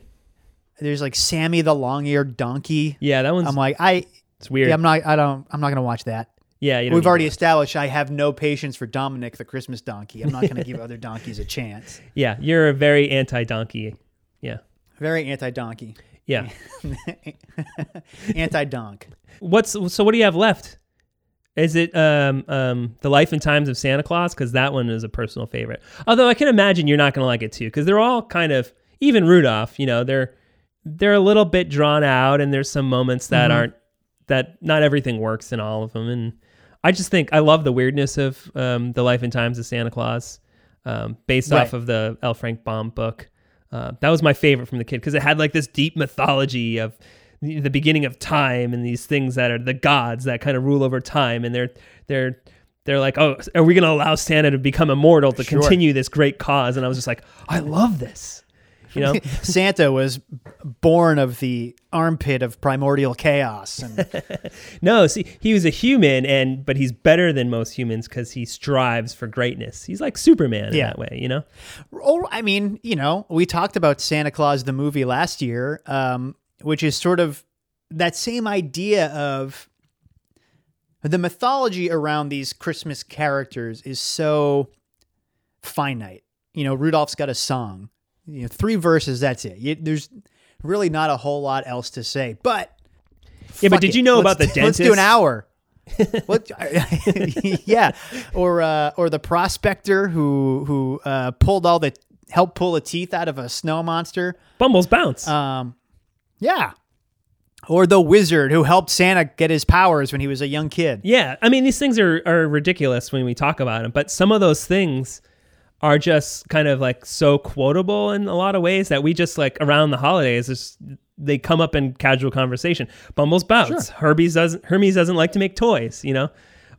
Speaker 2: There's like Sammy the long-eared donkey.
Speaker 1: Yeah, that one's.
Speaker 2: I'm like, I.
Speaker 1: It's weird.
Speaker 2: Yeah, I'm not. I don't. I'm not gonna watch that.
Speaker 1: Yeah,
Speaker 2: we've already established I have no patience for Dominic the Christmas donkey. I'm not going to give other donkeys a chance.
Speaker 1: Yeah, you're a very anti-donkey. Yeah,
Speaker 2: very anti-donkey.
Speaker 1: Yeah,
Speaker 2: anti-donk.
Speaker 1: What's so? What do you have left? Is it um, um, the Life and Times of Santa Claus? Because that one is a personal favorite. Although I can imagine you're not going to like it too, because they're all kind of even Rudolph. You know, they're they're a little bit drawn out and there's some moments that mm-hmm. aren't that not everything works in all of them and i just think i love the weirdness of um, the life and times of santa claus um, based right. off of the l frank baum book uh, that was my favorite from the kid because it had like this deep mythology of the beginning of time and these things that are the gods that kind of rule over time and they're they're they're like oh are we going to allow santa to become immortal to sure. continue this great cause and i was just like i love this You know,
Speaker 2: Santa was born of the armpit of primordial chaos. And
Speaker 1: no, see, he was a human, and but he's better than most humans because he strives for greatness. He's like Superman in that way, you know.
Speaker 2: or I mean, you know, we talked about Santa Claus the movie last year, um, which is sort of that same idea of the mythology around these Christmas characters is so finite. You know, Rudolph's got a song, you know, three verses. That's it. You, there's really not a whole lot else to say. But
Speaker 1: Yeah, but did
Speaker 2: it.
Speaker 1: you know
Speaker 2: Let's-
Speaker 1: about the dentist?
Speaker 2: Let's do an hour. what? yeah, or uh, or the prospector who who uh, pulled all the helped pull the teeth out of a snow monster.
Speaker 1: Bumbles bounce.
Speaker 2: Um, yeah, or the wizard who helped Santa get his powers when he was a young kid.
Speaker 1: Yeah, I mean these things are are ridiculous when we talk about them, but some of those things are just kind of like so quotable in a lot of ways that we just like around the holidays just they come up in casual conversation. Bumbles bounce. Hermes doesn't Hermes doesn't like to make toys, you know,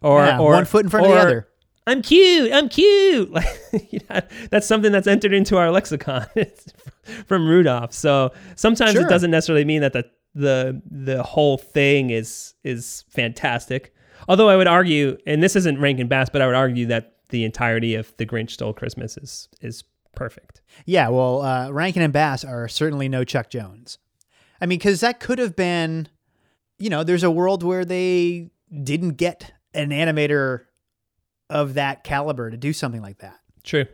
Speaker 1: or
Speaker 2: Yeah,
Speaker 1: or
Speaker 2: one foot in front of the other.
Speaker 1: I'm cute. I'm cute. Like you know, that's something that's entered into our lexicon from Rudolph. So sometimes
Speaker 2: Sure.
Speaker 1: it doesn't necessarily mean that the the the whole thing is is fantastic. Although I would argue, and this isn't Rankin Bass, but I would argue that the entirety of The Grinch Stole Christmas is is perfect.
Speaker 2: Yeah, well, uh, Rankin and Bass are certainly no Chuck Jones. I mean, because that could have been, you know, there's a world where they didn't get an animator of that caliber to do something like that.
Speaker 1: True.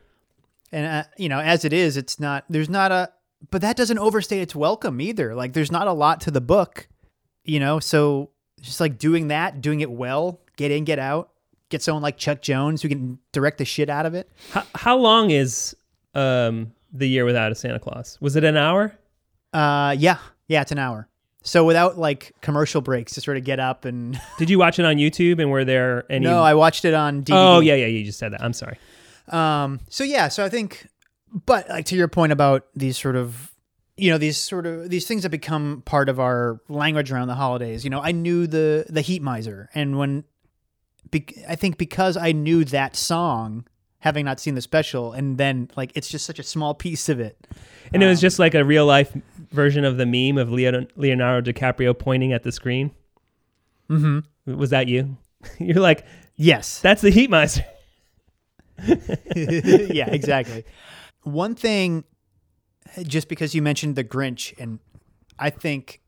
Speaker 2: And, uh, you know, as it is, it's not, there's not a, but that doesn't overstate its welcome either. Like, there's not a lot to the book, you know, so just like doing that, doing it well, get in, get out, get someone like Chuck Jones who can direct the shit out of it.
Speaker 1: How, how long is um the year without a Santa Claus? Was it an hour?
Speaker 2: Uh, yeah, yeah, it's an hour. So without like commercial breaks to sort of get up and
Speaker 1: Did you watch it on YouTube? And were there any?
Speaker 2: no, I watched it on DVD.
Speaker 1: oh yeah, yeah. You just said that. I'm sorry.
Speaker 2: Um. So yeah. So I think, but like to your point about these sort of, you know, these sort of these things that become part of our language around the holidays. You know, I knew the the Heat Miser, and when, be, I think because I knew that song, having not seen the special, and then like it's just such a small piece of it.
Speaker 1: And it was just like a real life version of the meme of Leo- Leonardo DiCaprio pointing at the screen.
Speaker 2: Mm-hmm.
Speaker 1: Was that you? You're like,
Speaker 2: Yes.
Speaker 1: that's the Heat Miser.
Speaker 2: yeah, exactly. One thing, just because you mentioned the Grinch, and I think,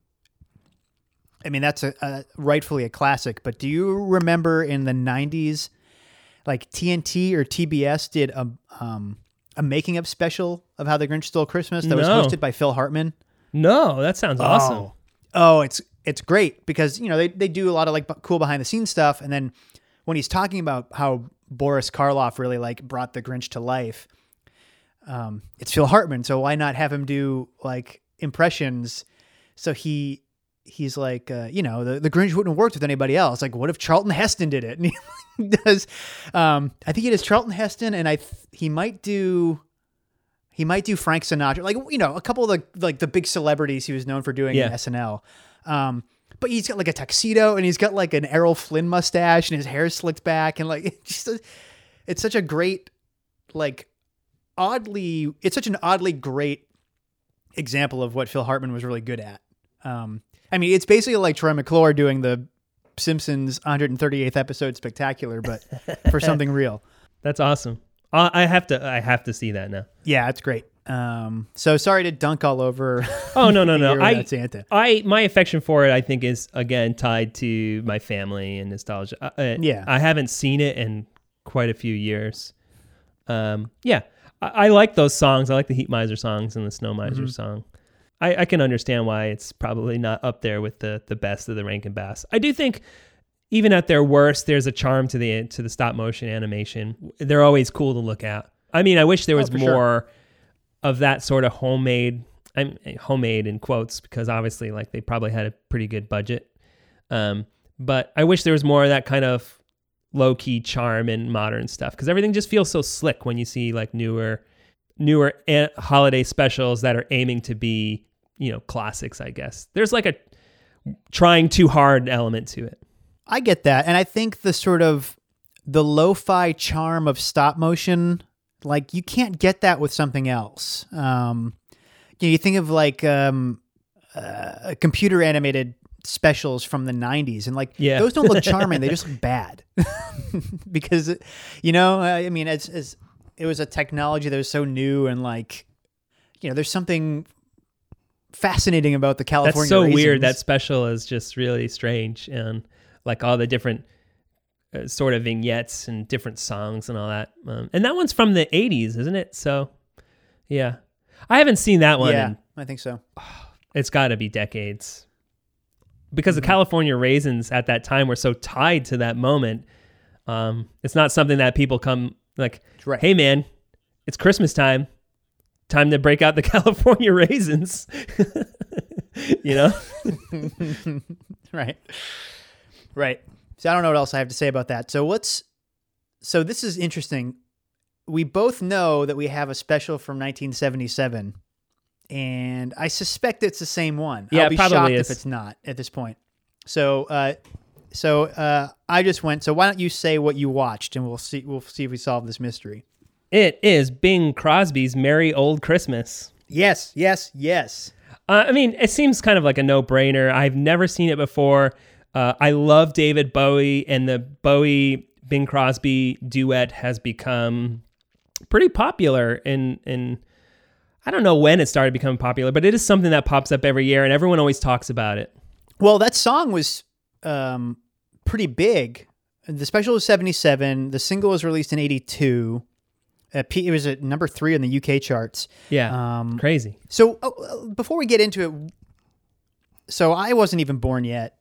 Speaker 2: I mean, that's a, a rightfully a classic. But do you remember in the '90s, like TNT or TBS did a um, a making up special of how the Grinch stole Christmas that was hosted by Phil Hartman?
Speaker 1: No, that sounds awesome.
Speaker 2: Oh. Oh, it's it's great because you know they they do a lot of like b- cool behind the scenes stuff, and then when he's talking about how Boris Karloff really like brought the Grinch to life, um, it's Phil Hartman, so why not have him do like impressions? So he he's like, uh, you know, the, the Grinch wouldn't have worked with anybody else. Like, what if Charlton Heston did it? And he does. Um, I think he does Charlton Heston, and I th- he might do he might do Frank Sinatra, like you know, a couple of the like the big celebrities he was known for doing in
Speaker 1: Yeah.
Speaker 2: SNL. Um, but he's got like a tuxedo and he's got like an Errol Flynn mustache and his hair slicked back and like it's just it's such a great like oddly it's such an oddly great example of what Phil Hartman was really good at. Um, I mean, it's basically like Troy McClure doing the Simpsons 138th episode spectacular, but for something real.
Speaker 1: That's awesome. I I have to. I have to see that now.
Speaker 2: Yeah, it's great. Um, so sorry to dunk all over.
Speaker 1: Oh no no no! I
Speaker 2: Santa.
Speaker 1: I my affection for it, I think, is again tied to my family and nostalgia. Uh, uh,
Speaker 2: Yeah.
Speaker 1: I haven't seen it in quite a few years. Um, yeah, I, I like those songs. I like the Heat Miser songs and the Snow Miser
Speaker 2: Mm-hmm.
Speaker 1: song. I, I can understand why it's probably not up there with the the best of the Rankin Bass. I do think. Even at their worst, there's a charm to the to the stop motion animation. They're always cool to look at. I mean, I wish there was
Speaker 2: Oh, for sure.
Speaker 1: more of that sort of homemade I'm homemade in quotes because obviously like they probably had a pretty good budget. Um, but I wish there was more of that kind of low key charm in modern stuff because everything just feels so slick when you see like newer, newer a- holiday specials that are aiming to be you know classics. I guess there's like a trying too hard element to it.
Speaker 2: I get that. And I think the sort of the lo-fi charm of stop motion, like you can't get that with something else. Um, you, know, you think of like um, uh, computer animated specials from the 90s and like
Speaker 1: Yeah.
Speaker 2: those don't look charming they just look bad because you know i mean it's, it's it was a technology that was so new and like you know there's something fascinating about the california
Speaker 1: That's so weird. That special is just really strange, and like all the different uh, sort of vignettes and different songs and all that. Um, and that one's from the '80s, isn't it? So, yeah, I haven't seen that one.
Speaker 2: yeah
Speaker 1: and
Speaker 2: i think so
Speaker 1: it's got to be decades because
Speaker 2: Mm-hmm.
Speaker 1: the California raisins at that time were so tied to that moment. Um, it's not something that people come like,
Speaker 2: right
Speaker 1: hey man, it's Christmas time, time to break out the California raisins. you know,
Speaker 2: right. Right. So i don't know what else i have to say about that. So what's so this is interesting. We both know that we have a special from 1977 and i suspect it's the same one.
Speaker 1: Yeah,
Speaker 2: i'll be
Speaker 1: probably
Speaker 2: shocked
Speaker 1: is.
Speaker 2: if it's not at this point. So uh so uh i just went so why don't you say what you watched and we'll see we'll see if we solve this mystery
Speaker 1: it is Bing Crosby's "Merrie Olde Christmas."
Speaker 2: yes yes yes
Speaker 1: Uh, I mean, it seems kind of like a no-brainer. I've never seen it before. Uh, I love David Bowie, and the Bowie Bing Crosby duet has become pretty popular. In in I don't know when it started becoming popular, but it is something that pops up every year, and everyone always talks about it.
Speaker 2: Well, that song was um, pretty big. The special was 77. The single was released in 82. Uh, P- it was at number three on the UK charts.
Speaker 1: Yeah,
Speaker 2: Um,
Speaker 1: crazy.
Speaker 2: so oh, uh, before we get into it, so I wasn't even born yet.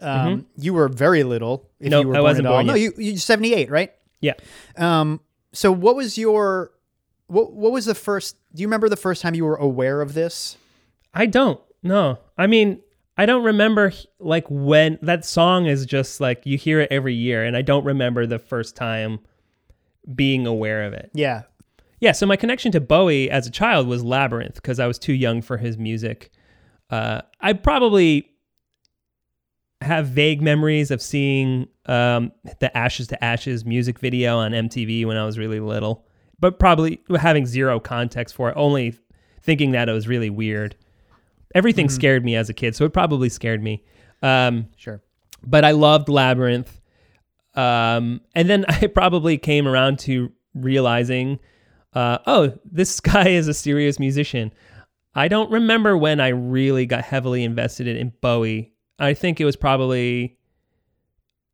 Speaker 2: Um, You were very little. If
Speaker 1: Mm-hmm. Nope,
Speaker 2: you were
Speaker 1: I
Speaker 2: born
Speaker 1: wasn't
Speaker 2: at all.
Speaker 1: born
Speaker 2: No,
Speaker 1: yet.
Speaker 2: you you 78, right?
Speaker 1: Yeah.
Speaker 2: Um, so what was your what what was the first? Do you remember the first time you were aware of this?
Speaker 1: I don't. No. I mean, I don't remember like when that song is just like you hear it every year and I don't remember the first time being aware of it.
Speaker 2: Yeah.
Speaker 1: Yeah, so my connection to Bowie as a child was Labyrinth because I was too young for his music. Uh, I probably have vague memories of seeing um, the Ashes to Ashes music video on MTV when I was really little, but probably having zero context for it, only thinking that it was really weird. Everything scared me as a kid, so it probably scared me. Um,
Speaker 2: Sure.
Speaker 1: but I loved Labyrinth. Um, and then I probably came around to realizing, uh, oh, this guy is a serious musician. I don't remember when I really got heavily invested in Bowie. I think it was probably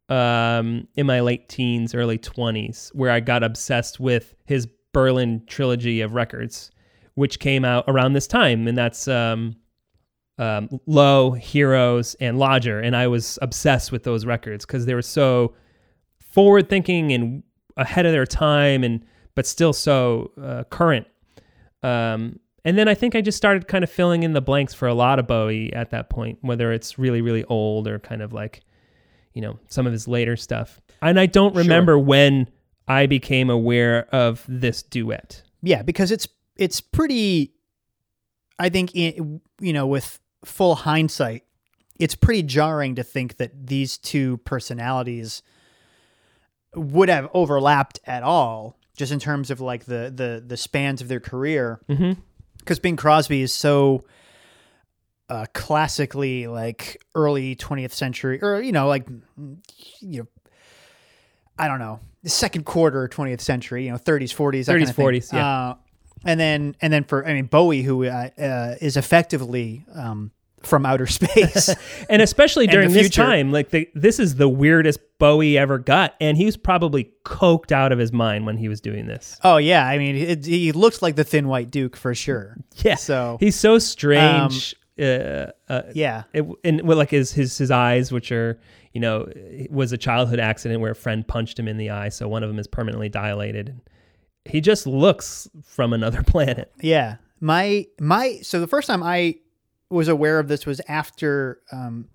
Speaker 1: um, in my late teens, early 20s, where I got obsessed with his Berlin trilogy of records, which came out around this time. And that's um, um, Low, Heroes, and Lodger. And I was obsessed with those records because they were so forward thinking and ahead of their time, and but still so uh, current. Um, and then I think I just started kind of filling in the blanks for a lot of Bowie at that point, whether it's really, really old or kind of like, you know, some of his later stuff. And I don't remember when I became aware of this duet.
Speaker 2: Yeah, because it's it's pretty. I think in, you know, with full hindsight, it's pretty jarring to think that these two personalities would have overlapped at all, just in terms of like the the the spans of their career.
Speaker 1: Mm-hmm.
Speaker 2: Because Bing Crosby is so uh, classically like early 20th century, or you know, like you know, I don't know, the second quarter 20th century, you know, 30s, 40s,
Speaker 1: 30s,
Speaker 2: kind of
Speaker 1: 40s, yeah.
Speaker 2: Uh, and then and then for I mean Bowie, who uh, uh, is effectively um, from outer space.
Speaker 1: And especially during
Speaker 2: the
Speaker 1: this
Speaker 2: future.
Speaker 1: time, like the, this is the weirdest Bowie ever got, and he was probably coked out of his mind when he was doing this.
Speaker 2: oh yeah, I mean it, he looks like the Thin White Duke for sure.
Speaker 1: Yeah,
Speaker 2: So
Speaker 1: he's so strange. uh, uh,
Speaker 2: yeah,
Speaker 1: it, and with like his his his eyes, which are you know, was a childhood accident where a friend punched him in the eye, so one of them is permanently dilated. And he just looks from another planet.
Speaker 2: Yeah. My my so the first time I was aware of this was after um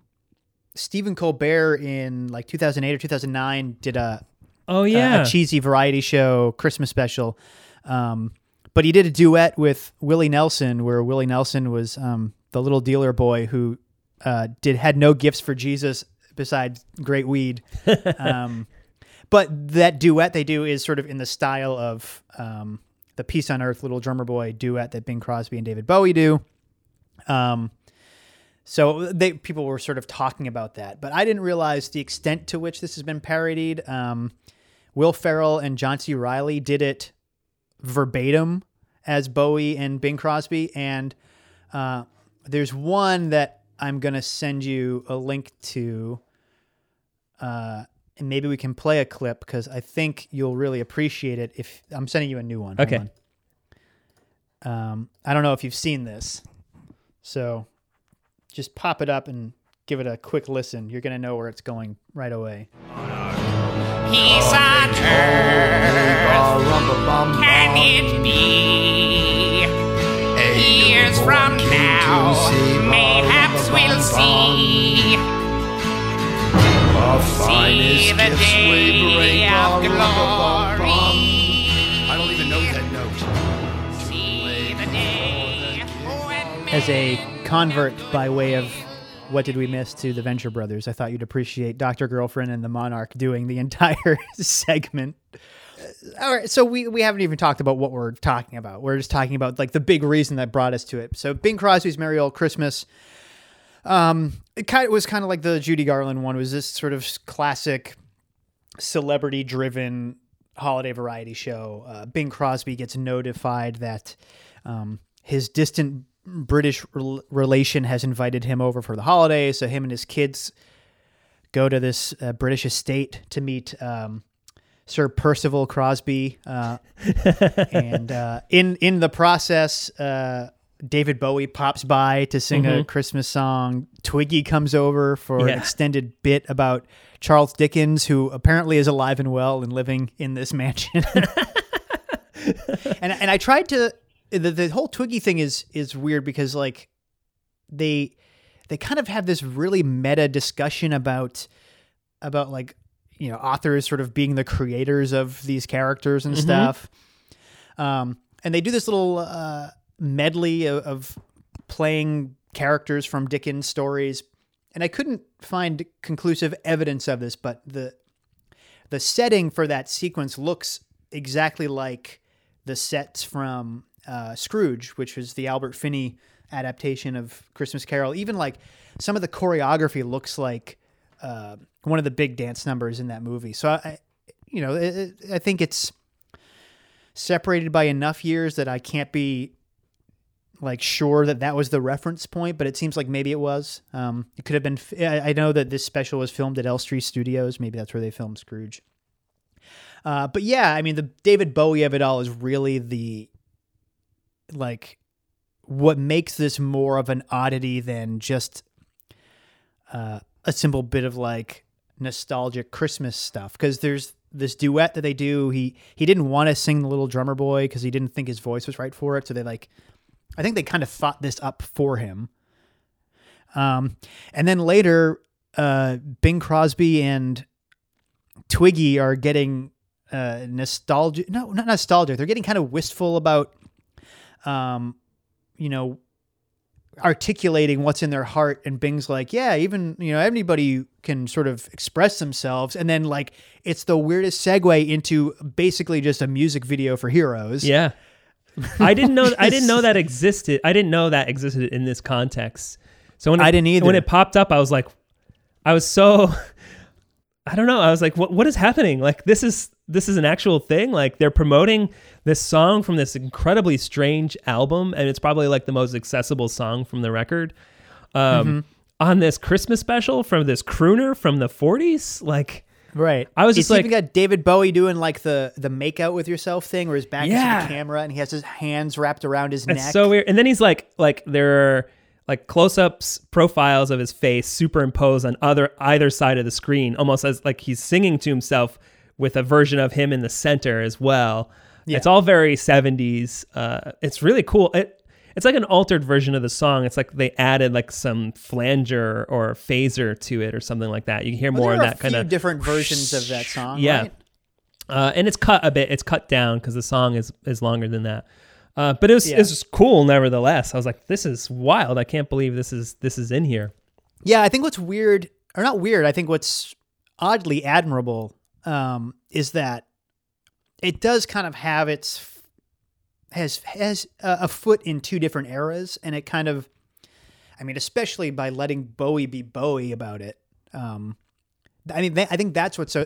Speaker 2: Stephen Colbert in like 2008 or 2009 did a
Speaker 1: Oh
Speaker 2: a-
Speaker 1: yeah,
Speaker 2: a, cheesy variety show Christmas special. Um but he did a duet with Willie Nelson where Willie Nelson was um the little dealer boy who uh did had no gifts for Jesus besides great weed. um but that duet they do is sort of in the style of um, the Peace on Earth Little Drummer Boy duet that Bing Crosby and David Bowie do. Um, so they people were sort of talking about that, but I didn't realize the extent to which this has been parodied. Um, Will Ferrell and John C. Reilly did it verbatim as Bowie and Bing Crosby, and uh, there's one that I'm gonna send you a link to, uh, and maybe we can play a clip because I think you'll really appreciate it. If I'm sending you a new one, Hold
Speaker 1: Okay.
Speaker 2: on. Um, I don't know if you've seen this, so just pop it up and give it a quick listen. You're gonna know where it's going right away.
Speaker 3: He's on Earth. Can it be? Years from now, mayhaps we'll see. See the day of glory.
Speaker 2: As a convert by way of what did we miss to the Venture Brothers, I thought you'd appreciate Doctor Girlfriend and the Monarch doing the entire segment. Uh, All right, so we, we haven't even talked about what we're talking about. We're just talking about like the big reason that brought us to it. So Bing Crosby's "Merrie Olde Christmas." Um, it kind of was kind of like the Judy Garland one. Was this sort of classic celebrity-driven holiday variety show? Uh, Bing Crosby gets notified that um, his distant British rel- relation has invited him over for the holidays. So him and his kids go to this uh, British estate to meet um, Sir Percival Crosby, uh, and uh, in in the process, uh, David Bowie pops by to sing a Christmas song. Twiggy comes over for an extended bit about Charles Dickens, who apparently is alive and well and living in this mansion. and and I tried to the the whole Twiggy thing is is weird because like they they kind of have this really meta discussion about about like you know authors sort of being the creators of these characters and stuff. Um and they do this little uh medley of, of playing characters from dickens stories. And i couldn't find conclusive evidence of this but the the setting for that sequence looks exactly like the sets from uh, Scrooge, which was the Albert Finney adaptation of Christmas Carol. Even like some of the choreography looks like uh, one of the big dance numbers in that movie. So I, you know, it, it- I think it's separated by enough years that I can't be like sure that that was the reference point, but it seems like maybe it was. Um, it could have been. I know that this special was filmed at Elstree Studios. Maybe that's where they filmed Scrooge. Uh, but yeah, I mean, the David Bowie of it all is really the like what makes this more of an oddity than just uh, a simple bit of like nostalgic Christmas stuff. Because there's this duet that they do. He he didn't want to sing the Little Drummer Boy because he didn't think his voice was right for it. So they like, I think they kind of thought this up for him. Um, and then later, uh, Bing Crosby and Twiggy are getting uh, nostalgia. No, not nostalgia. They're getting kind of wistful about, um, you know, articulating what's in their heart. And Bing's like, yeah, even you know, anybody can sort of express themselves. And then like, it's the weirdest segue into basically just a music video for heroes.
Speaker 1: Yeah. I didn't know I didn't know that existed. I didn't know that existed in this context. So when it,
Speaker 2: I didn't either.
Speaker 1: When it popped up, I was like, I was so, I don't know. I was like, what what is happening? Like this is this is an actual thing. Like they're promoting this song from this incredibly strange album, and it's probably like the most accessible song from the record. Um,
Speaker 2: Mm-hmm.
Speaker 1: on this Christmas special from this crooner from the '40s, like.
Speaker 2: Right.
Speaker 1: I was just like-
Speaker 2: even got David Bowie doing like the the make out with yourself thing, where his back is to the camera and he has his hands wrapped around his
Speaker 1: It's
Speaker 2: neck.
Speaker 1: so weird. And then he's like, like there are like close-ups profiles of his face superimposed on other either side of the screen, almost as like he's singing to himself with a version of him in the center as well.
Speaker 2: Yeah.
Speaker 1: It's all very 70s. Uh, it's really cool. It it's like an altered version of the song. It's like they added like some flanger or phaser to it or something like that. You can hear
Speaker 2: Well,
Speaker 1: more of that kind of
Speaker 2: different versions of that song.
Speaker 1: Yeah.
Speaker 2: right?
Speaker 1: uh, and it's cut a bit. It's cut down because the song is is longer than that. Uh, but it was
Speaker 2: Yeah.
Speaker 1: it was cool nevertheless. I was like, this is wild. I can't believe this is this is in here.
Speaker 2: Yeah, I think what's weird, or not weird, I think what's oddly admirable um, is that it does kind of have its has has a, foot in two different eras, and it kind of I mean, especially by letting Bowie be Bowie about it. Um, I mean, I think that's what's so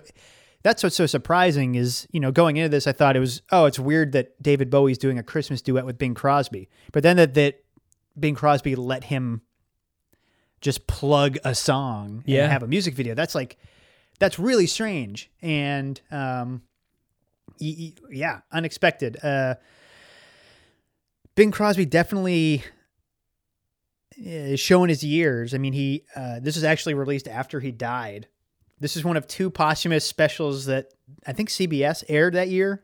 Speaker 2: that's what's so surprising is you know going into this, I thought it was oh, it's weird that David Bowie's doing a Christmas duet with Bing Crosby, but then that that Bing Crosby let him just plug a song
Speaker 1: Yeah.
Speaker 2: and have a music video. That's like that's really strange and um, y- y- yeah, unexpected. Uh, Bing Crosby definitely is showing his years. I mean, he uh, this is actually released after he died. This is one of two posthumous specials that I think CBS aired that year.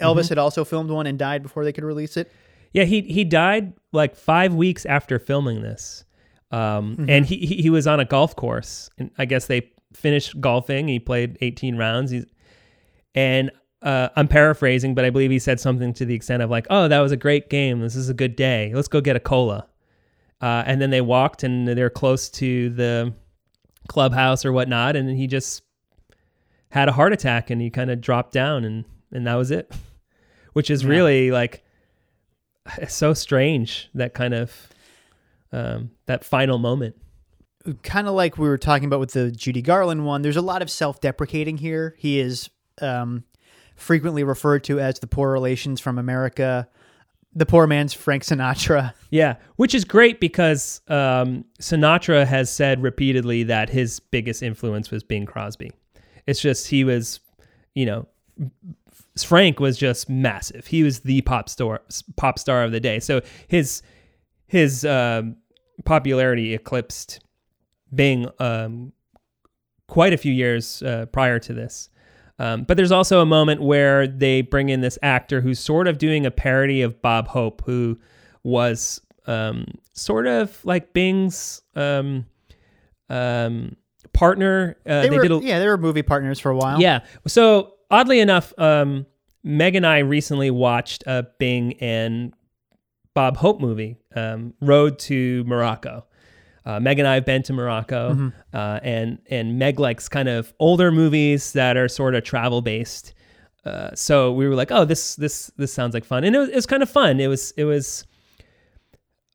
Speaker 2: Elvis had also filmed one and died before they could release it.
Speaker 1: Yeah, he he died like five weeks after filming this, um, and he he he was on a golf course, and I guess they finished golfing. He played 18 rounds. He's, and uh, I'm paraphrasing, but I believe he said something to the extent of like, "Oh, that was a great game. This is a good day. Let's go get a cola." Uh, and then they walked, and they're close to the clubhouse or whatnot, and then he just had a heart attack, and he kind of dropped down, and and that was it. Which is really like so strange that kind of um, that final moment.
Speaker 2: Kind of like we were talking about with the Judy Garland one, there's a lot of self deprecating here. He is um, frequently referred to as the poor relations from America, the poor man's Frank Sinatra.
Speaker 1: Yeah, which is great because um, Sinatra has said repeatedly that his biggest influence was Bing Crosby. It's just he was, you know, Frank was just massive. He was the pop star pop star of the day. So his his um, popularity eclipsed Bing um, quite a few years uh, prior to this. Um, but there's also a moment where they bring in this actor who's sort of doing a parody of Bob Hope, who was um, sort of like Bing's um, um, partner. Uh,
Speaker 2: They,
Speaker 1: they
Speaker 2: were,
Speaker 1: did a,
Speaker 2: yeah, they were movie partners for a while.
Speaker 1: yeah. So oddly enough, um, Meg and I recently watched a Bing and Bob Hope movie, um, Road to Morocco. Uh, Meg and I have been to Morocco, uh, and and Meg likes kind of older movies that are sort of travel based. Uh, so we were like, oh, this this this sounds like fun, and it was, it was kind of fun. It was it was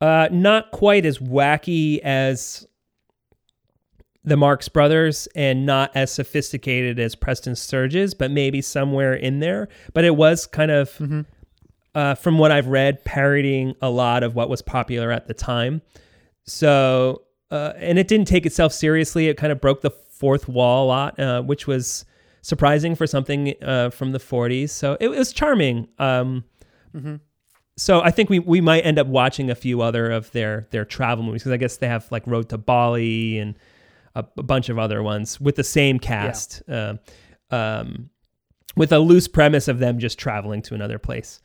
Speaker 1: uh, not quite as wacky as the Marx Brothers and not as sophisticated as Preston Sturges, but maybe somewhere in there. But it was kind of, uh, from what I've read, parodying a lot of what was popular at the time. So, uh, and it didn't take itself seriously. It kind of broke the fourth wall a lot, uh, which was surprising for something uh, from the 40s. So it, was charming. Um, so I think we, we might end up watching a few other of their their travel movies because I guess they have like Road to Bali and a, a bunch of other ones with the same cast, uh, um, with a loose premise of them just traveling to another place.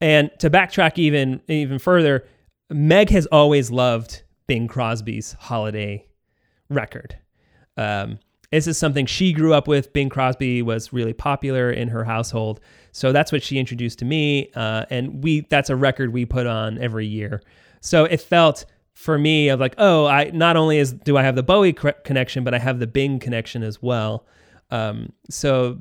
Speaker 1: And to backtrack even even further, Meg has always loved Bing Crosby's holiday record. Um, this is something she grew up with. Bing Crosby was really popular in her household, so that's what she introduced to me. Uh, and we that's a record we put on every year. So it felt for me of like, oh, I not only is do I have the Bowie connection, but I have the Bing connection as well. Um, so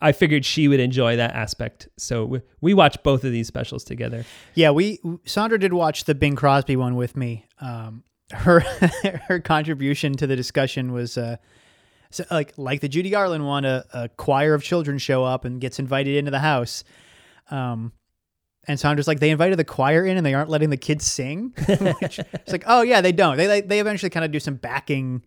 Speaker 1: I figured she would enjoy that aspect. So we, we watched both of these specials together.
Speaker 2: Yeah, we Sandra did watch the Bing Crosby one with me. Um, her her contribution to the discussion was uh, so like like the Judy Garland one, a, a choir of children show up and gets invited into the house. Um, and Sandra's like, they invited the choir in and they aren't letting the kids sing. Which, it's like, oh yeah, they don't. They like, they eventually kind of do some backing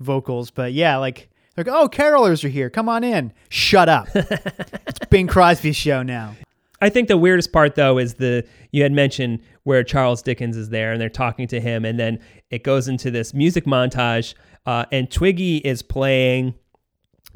Speaker 2: vocals, but yeah, like they're like, oh, carolers are here. Come on in. Shut up. it's Bing Crosby's show now.
Speaker 1: I think the weirdest part though is the you had mentioned where Charles Dickens is there and they're talking to him, and then it goes into this music montage, uh, and Twiggy is playing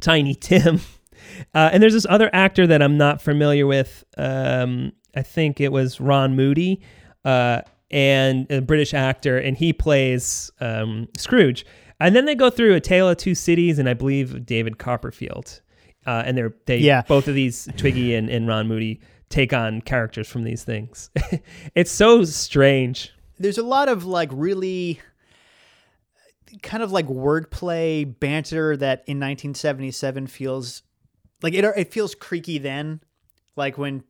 Speaker 1: Tiny Tim, uh, and there's this other actor that I'm not familiar with. Um, I think it was Ron Moody, uh, and a British actor, and he plays um, Scrooge. And then they go through A Tale of Two Cities, and I believe David Copperfield. Uh, and they're they
Speaker 2: Yeah.
Speaker 1: both of these Twiggy and, and Ron Moody take on characters from these things. it's so strange.
Speaker 2: there's a lot of like really kind of like wordplay banter that in 1977 feels like it it feels creaky then like when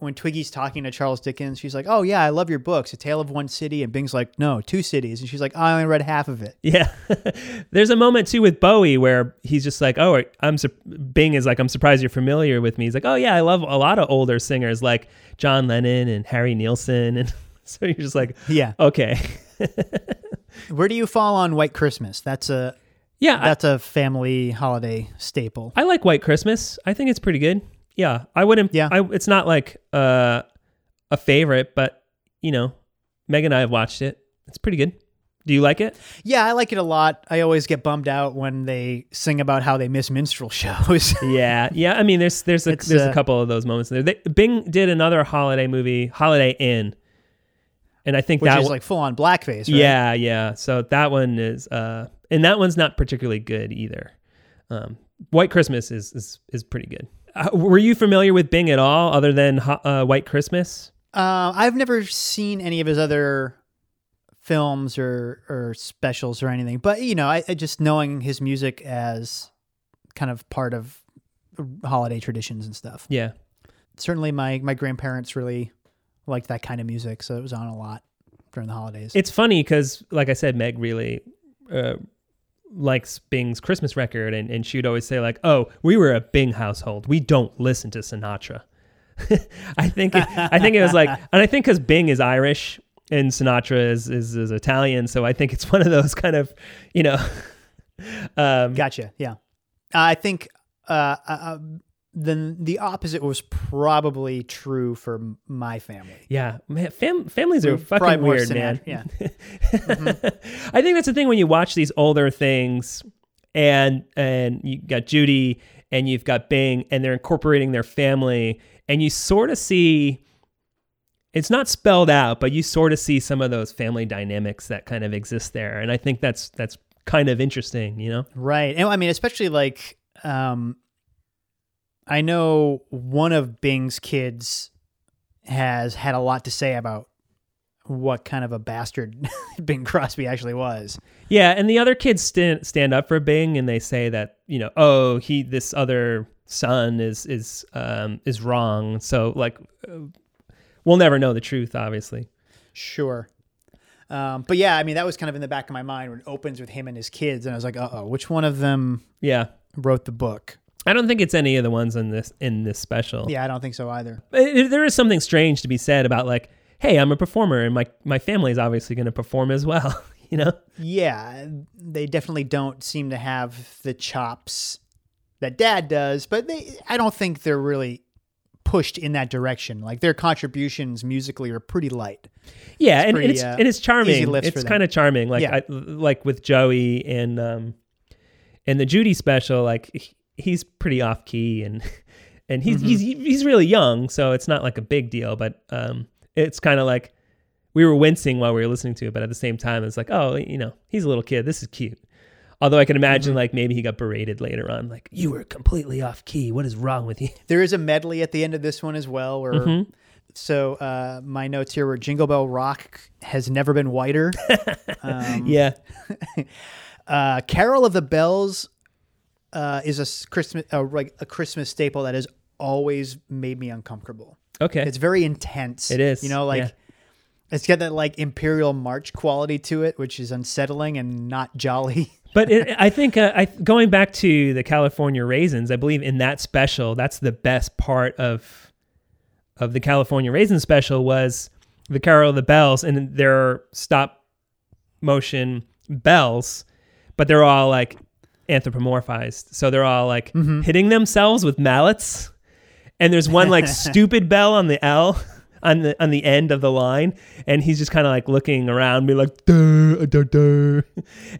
Speaker 2: when Twiggy's talking to Charles Dickens, she's like, "Oh yeah, I love your books, A Tale of One City," and Bing's like, "No, two cities," and she's like, "I only read half of it."
Speaker 1: Yeah. There's a moment too with Bowie where he's just like, "Oh, I'm sur- Bing is like, I'm surprised you're familiar with me." He's like, "Oh yeah, I love a lot of older singers like John Lennon and Harry Nilsson." And so you're just like,
Speaker 2: Yeah.
Speaker 1: "Okay."
Speaker 2: Where do you fall on White Christmas? That's a
Speaker 1: Yeah,
Speaker 2: that's a family holiday staple.
Speaker 1: I like White Christmas. I think it's pretty good. Yeah. I wouldn't
Speaker 2: Yeah.
Speaker 1: I it's not like uh a favorite, but you know, Meg and I have watched it. It's pretty good. Do you like it?
Speaker 2: Yeah, I like it a lot. I always get bummed out when they sing about how they miss minstrel shows.
Speaker 1: Yeah, yeah. I mean, there's there's a
Speaker 2: It's,
Speaker 1: there's a
Speaker 2: uh,
Speaker 1: couple of those moments there. They, Bing did another holiday movie, Holiday Inn, and I think
Speaker 2: which
Speaker 1: that one-
Speaker 2: like full on blackface. Right?
Speaker 1: yeah, yeah. So that one is, uh, and that one's not particularly good either. Um, White Christmas is is is pretty good. Uh, were you familiar with Bing at all, other than uh, White Christmas?
Speaker 2: Uh, I've never seen any of his other films or or specials or anything, but you know, I, I just knowing his music as kind of part of holiday traditions and stuff.
Speaker 1: Yeah,
Speaker 2: Certainly, my my grandparents really liked that kind of music, so it was on a lot during the holidays.
Speaker 1: it's funny because, like I said, Meg really. Uh, likes Bing's Christmas record and, and she would always say like, "Oh, we were a Bing household. We don't listen to Sinatra." I think I think it was like, and I think because Bing is Irish and Sinatra is, is is Italian, so I think it's one of those kind of, you know, um,
Speaker 2: Gotcha. Yeah, I think uh, uh, uh, then the opposite was probably true for my family.
Speaker 1: yeah, man, fam- families are
Speaker 2: Probably
Speaker 1: fucking weird, man.
Speaker 2: Yeah.
Speaker 1: I think that's the thing when you watch these older things, and and you got Judy and you've got Bing, and they're incorporating their family, and you sort of see. It's not spelled out, but you sort of see some of those family dynamics that kind of exist there, and I think that's that's kind of interesting, you know.
Speaker 2: Right. And I mean, especially like, um, I know one of Bing's kids has had a lot to say about what kind of a bastard Bing Crosby actually was.
Speaker 1: Yeah, and the other kids stand stand up for Bing, and they say that you know, oh, he this other son is is um, is wrong. So like, uh, we'll never know the truth, obviously.
Speaker 2: Sure. Um, but yeah, I mean, that was kind of in the back of my mind when it opens with him and his kids. And I was like, uh oh, which one of them
Speaker 1: Yeah,
Speaker 2: wrote the book?
Speaker 1: I don't think it's any of the ones in this in this special.
Speaker 2: Yeah, I don't think so either.
Speaker 1: But it- there is something strange to be said about like, hey, I'm a performer, and my my family is obviously going to perform as well. You know?
Speaker 2: Yeah, they definitely don't seem to have the chops that dad does, but they I don't think they're really pushed in that direction. Like their contributions musically are pretty light.
Speaker 1: Yeah, and, and
Speaker 2: pretty,
Speaker 1: it's
Speaker 2: uh,
Speaker 1: and it's charming. It's kind of charming. Like
Speaker 2: Yeah.
Speaker 1: I, like with Joey and um and the Judy special, like he's pretty off key and and he's
Speaker 2: Mm-hmm.
Speaker 1: he's he's really young, so it's not like a big deal. But um, it's kind of like we were wincing while we were listening to it, but at the same time, it's like, oh, you know, he's a little kid. This is cute. Although I can
Speaker 2: Mm-hmm.
Speaker 1: imagine like maybe he got berated later on, like you were completely off key. What is wrong with you?
Speaker 2: There is a medley at the end of this one as well where
Speaker 1: Mm-hmm.
Speaker 2: so uh, my notes here were Jingle Bell Rock has never been whiter. um,
Speaker 1: yeah,
Speaker 2: uh, Carol of the Bells uh, is a Christmas uh, like a Christmas staple that has always made me uncomfortable.
Speaker 1: okay.
Speaker 2: It's very intense.
Speaker 1: It is,
Speaker 2: You know, like
Speaker 1: yeah.
Speaker 2: it's got that like Imperial March quality to it, which is unsettling and not jolly.
Speaker 1: But it, I think uh, I going back to the California raisins, I believe in that special, that's the best part of of the California raisin special was the Carol of the Bells and their stop motion bells, but they're all like anthropomorphized, so they're all like hitting themselves with mallets. And there's one like stupid bell on the L on the on the end of the line, and he's just kind of like looking around, be like, duh, duh, duh.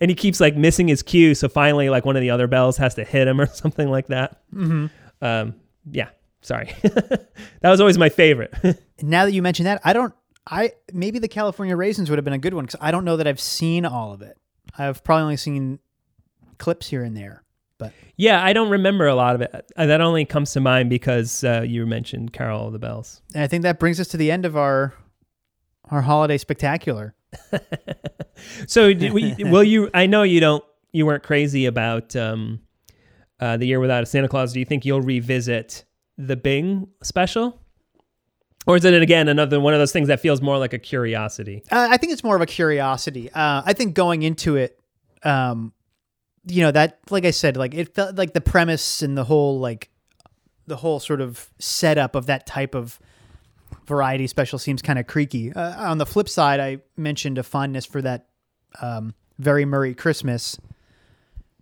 Speaker 1: and he keeps like missing his cue. So finally, like one of the other bells has to hit him or something like that. Mm-hmm. Um, yeah, sorry, that was always my favorite.
Speaker 2: now that you mention that, I don't. I maybe the California raisins would have been a good one because I don't know that I've seen all of it. I've probably only seen clips here and there. But
Speaker 1: yeah, I don't remember a lot of it. Uh, That only comes to mind because uh, you mentioned Carol of the Bells.
Speaker 2: and I think that brings us to the end of our our holiday spectacular.
Speaker 1: So did we, will you? I know you don't. You weren't crazy about um, uh, the year without a Santa Claus. Do you think you'll revisit the Bing special? or is it again another one of those things that feels more like a curiosity?
Speaker 2: Uh, I think it's more of a curiosity. Uh, I think going into it, um, you know, that like I said, like it felt like the premise and the whole like the whole sort of setup of that type of variety special seems kind of creaky. Uh, on the flip side, I mentioned a fondness for that um, very Murray Christmas,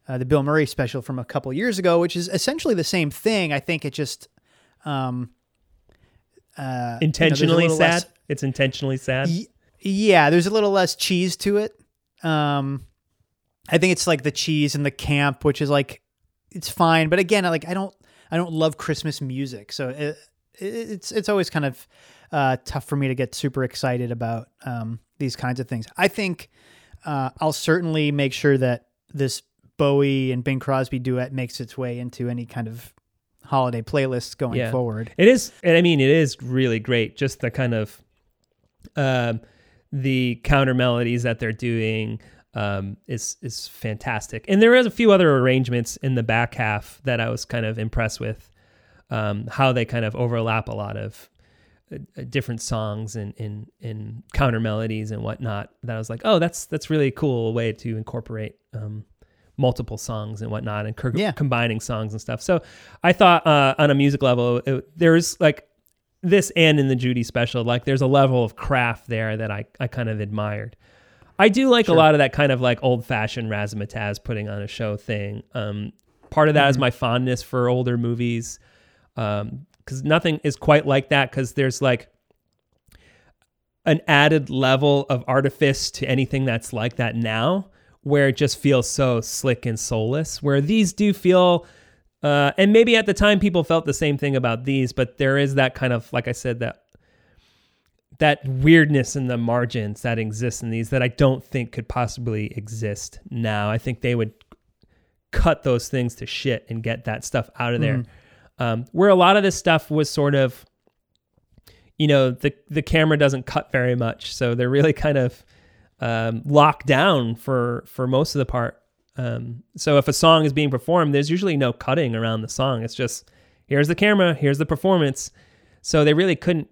Speaker 2: uh, the Bill Murray special from a couple years ago, which is essentially the same thing. I think it just um, uh, you know,
Speaker 1: Intentionally sad.
Speaker 2: less-
Speaker 1: it's intentionally sad.
Speaker 2: Y- yeah, there's a little less cheese to it. Um, I think it's like the cheese and the camp, which is like it's fine, but again, like I don't I don't love Christmas music, so it, it, it's it's always kind of uh, tough for me to get super excited about um, these kinds of things. I think uh, I'll certainly make sure that this Bowie and Bing Crosby duet makes its way into any kind of holiday playlists going
Speaker 1: Yeah.
Speaker 2: forward.
Speaker 1: It is, and I mean, it is really great. Just the kind of um, the counter melodies that they're doing um, is is fantastic. And there is a few other arrangements in the back half that I was kind of impressed with. Um, how they kind of overlap a lot of uh, different songs and in in counter melodies and whatnot. That I was like, oh, that's that's really a cool way to incorporate um, multiple songs and whatnot and co-
Speaker 2: Yeah.
Speaker 1: combining songs and stuff. So I thought uh, on a music level, it, there's like this and in the Judy special, like there's a level of craft there that I, I kind of admired. I do like a lot of that kind of like old fashioned razzmatazz putting on a show thing. Um, part of that is my fondness for older movies because nothing is quite like that because there's like an added level of artifice to anything that's like that now where it just feels so slick and soulless where these do feel uh, and maybe at the time people felt the same thing about these but there is that kind of like i said that that weirdness in the margins that exists in these that i don't think could possibly exist now. I think they would cut those things to shit and get that stuff out of there. Um, where a lot of this stuff was sort of you know the the camera doesn't cut very much so they're really kind of um, locked down for for most of the part. Um, so if a song is being performed there's usually no cutting around the song. It's just here's the camera here's the performance. So they really couldn't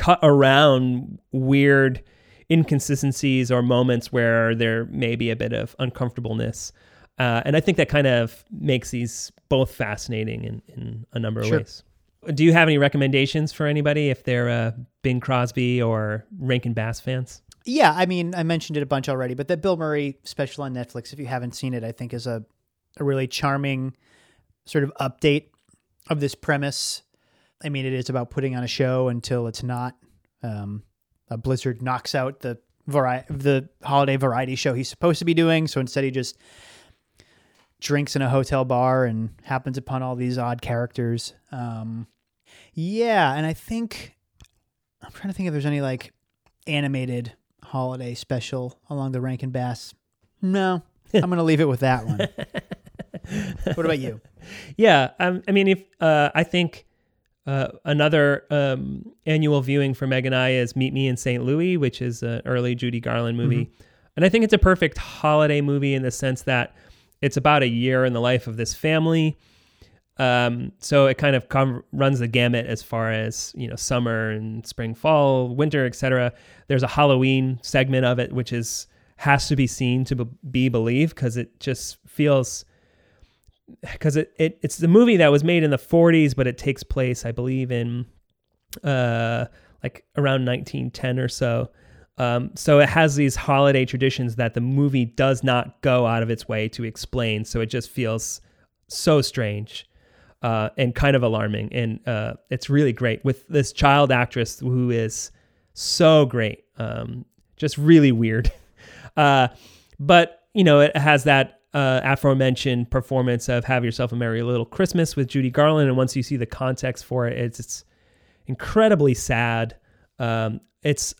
Speaker 1: cut around weird inconsistencies or moments where there may be a bit of uncomfortableness uh, and i think that kind of makes these both fascinating in, in a number of
Speaker 2: Sure.
Speaker 1: ways do you have any recommendations for anybody if they're uh, Bing Crosby or Rankin Bass fans?
Speaker 2: Yeah, I mean, I mentioned it a bunch already, but that Bill Murray special on Netflix, if you haven't seen it, I think is a, a really charming sort of update of this premise. I mean, it is about putting on a show until it's not. Um, a blizzard knocks out the vari- the holiday variety show he's supposed to be doing, so instead he just drinks in a hotel bar and happens upon all these odd characters. Um, yeah, and I think I'm trying to think if there's any like animated holiday special along the Rankin Bass. No, I'm gonna leave it with that one. what about you?
Speaker 1: Yeah, um, I mean, if uh, I think uh, another um, annual viewing for Meg and I is Meet Me in St. Louis, which is an early Judy Garland movie, and I think it's a perfect holiday movie in the sense that it's about a year in the life of this family. Um, so it kind of com- runs the gamut as far as you know, summer and spring, fall, winter, etc. There's a Halloween segment of it, which is has to be seen to be- be believed because it just feels because it, it it's the movie that was made in the 40s but it takes place i believe in uh like around 1910 or so. Um, so it has these holiday traditions that the movie does not go out of its way to explain so it just feels so strange uh, and kind of alarming. And uh, it's really great with this child actress who is so great um, just really weird. Uh, but you know it has that uh, aforementioned performance of "Have Yourself a Merry Little Christmas" with Judy Garland, and once you see the context for it, it's it's incredibly sad. Um, it's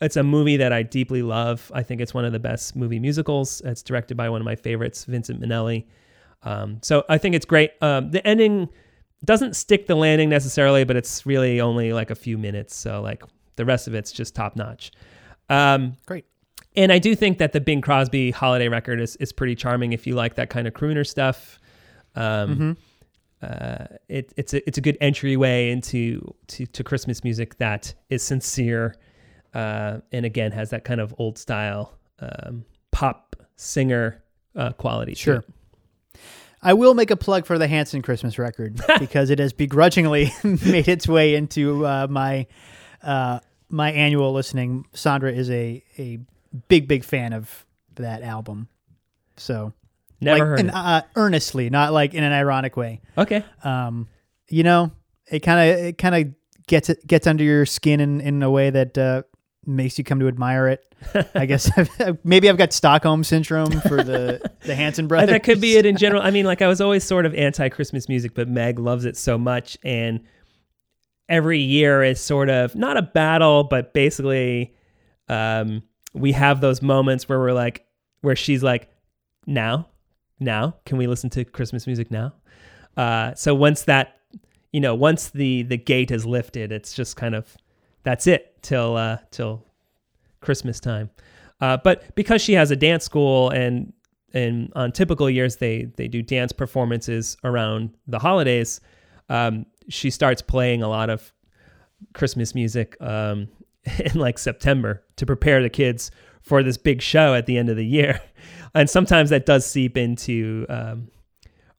Speaker 1: it's a movie that I deeply love. I think it's one of the best movie musicals. It's directed by one of my favorites, Vincent Minnelli. Um, so I think it's great. Um, the ending doesn't stick the landing necessarily, but it's really only like a few minutes. So like the rest of it's just top notch. Um,
Speaker 2: Great.
Speaker 1: And I do think that the Bing Crosby holiday record is, is pretty charming if you like that kind of crooner stuff. Um, uh, it, it's a it's a good entryway into to, to Christmas music that is sincere, uh, and again has that kind of old style um, pop singer uh, quality.
Speaker 2: Sure.
Speaker 1: it.
Speaker 2: I will make a plug for the Hanson Christmas record because it has begrudgingly made its way into uh, my uh, my annual listening. Sandra is a a big big fan of that album, so
Speaker 1: Never
Speaker 2: like,
Speaker 1: heard
Speaker 2: and,
Speaker 1: it.
Speaker 2: uh, earnestly, not like in an ironic way.
Speaker 1: Okay.
Speaker 2: Um, you know, it kind of it kind of gets it gets under your skin in in a way that uh, makes you come to admire it. I guess maybe I've got Stockholm syndrome for the the Hanson
Speaker 1: Uh,
Speaker 2: brothers.
Speaker 1: that could be it in general. I mean, like I was always sort of anti Christmas music, but Meg loves it so much, and every year is sort of not a battle, but basically, um, we have those moments where we're like, where she's like, now, now, can we listen to Christmas music now? Uh, so once that, you know, once the the gate is lifted, it's just kind of that's it till uh, till Christmas time. Uh, but because she has a dance school and and on typical years they they do dance performances around the holidays, um, she starts playing a lot of Christmas music um, in like September to prepare the kids for this big show at the end of the year. And sometimes that does seep into um,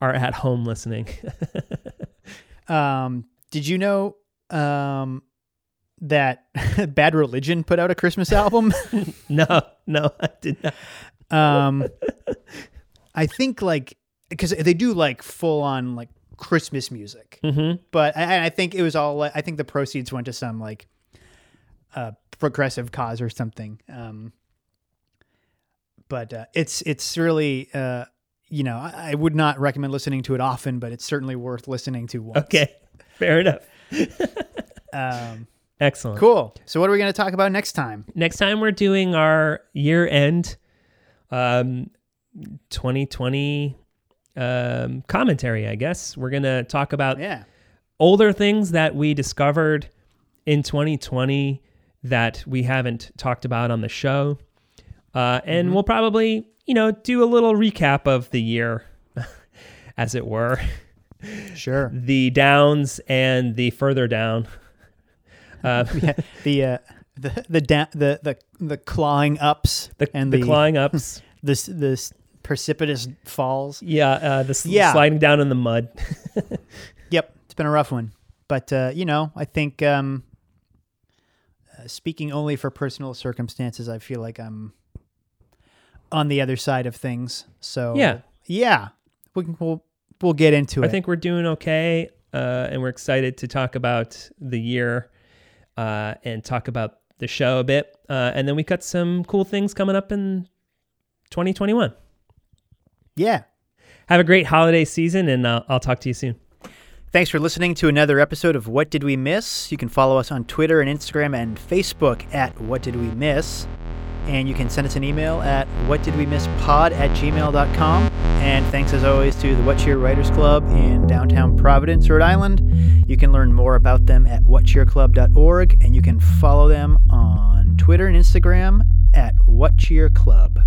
Speaker 1: our at home listening.
Speaker 2: Um, did you know um, that Bad Religion put out a Christmas album?
Speaker 1: no, no, I did not.
Speaker 2: um, I think like because they do like full on like Christmas music,
Speaker 1: Mm-hmm.
Speaker 2: but I, I think it was all. I think the proceeds went to some like uh, progressive cause or something. Um, but uh, it's it's really uh, you know I, I would not recommend listening to it often, but it's certainly worth listening to once.
Speaker 1: Okay, fair enough.
Speaker 2: Um,
Speaker 1: Excellent.
Speaker 2: cool. So what are we going to talk about next time?
Speaker 1: next time we're doing our year end um 2020 um commentary i guess we're gonna talk about
Speaker 2: Yeah.
Speaker 1: older things that we discovered in 2020 that we haven't talked about on the show. Uh and we'll probably you know do a little recap of the year as it were.
Speaker 2: Sure.
Speaker 1: the downs and the further down. Uh,
Speaker 2: the uh, the the da- the the the clawing ups
Speaker 1: the,
Speaker 2: and
Speaker 1: the
Speaker 2: the
Speaker 1: clawing ups.
Speaker 2: this this precipitous falls.
Speaker 1: yeah uh, the s-
Speaker 2: Yeah.
Speaker 1: sliding down in the mud.
Speaker 2: Yep, it's been a rough one, but uh, you know, I think um, uh, speaking only for personal circumstances, I feel like I'm on the other side of things. So
Speaker 1: Yeah.
Speaker 2: yeah, we can, we'll we'll get into
Speaker 1: I
Speaker 2: it.
Speaker 1: I think we're doing okay, uh, and we're excited to talk about the year uh, and talk about the show a bit. Uh, and then we got some cool things coming up in 2021.
Speaker 2: yeah.
Speaker 1: Have a great holiday season, and uh, I'll talk to you soon.
Speaker 2: Thanks for listening to another episode of What Did We Miss? You can follow us on Twitter and Instagram and Facebook at What Did We Miss. And you can send us an email at whatdidwemisspod at gmail.com. And thanks as always to the What Cheer Writers Club in downtown Providence, Rhode Island. You can learn more about them at whatcheerclub.org and you can follow them on Twitter and Instagram at What Cheer Club.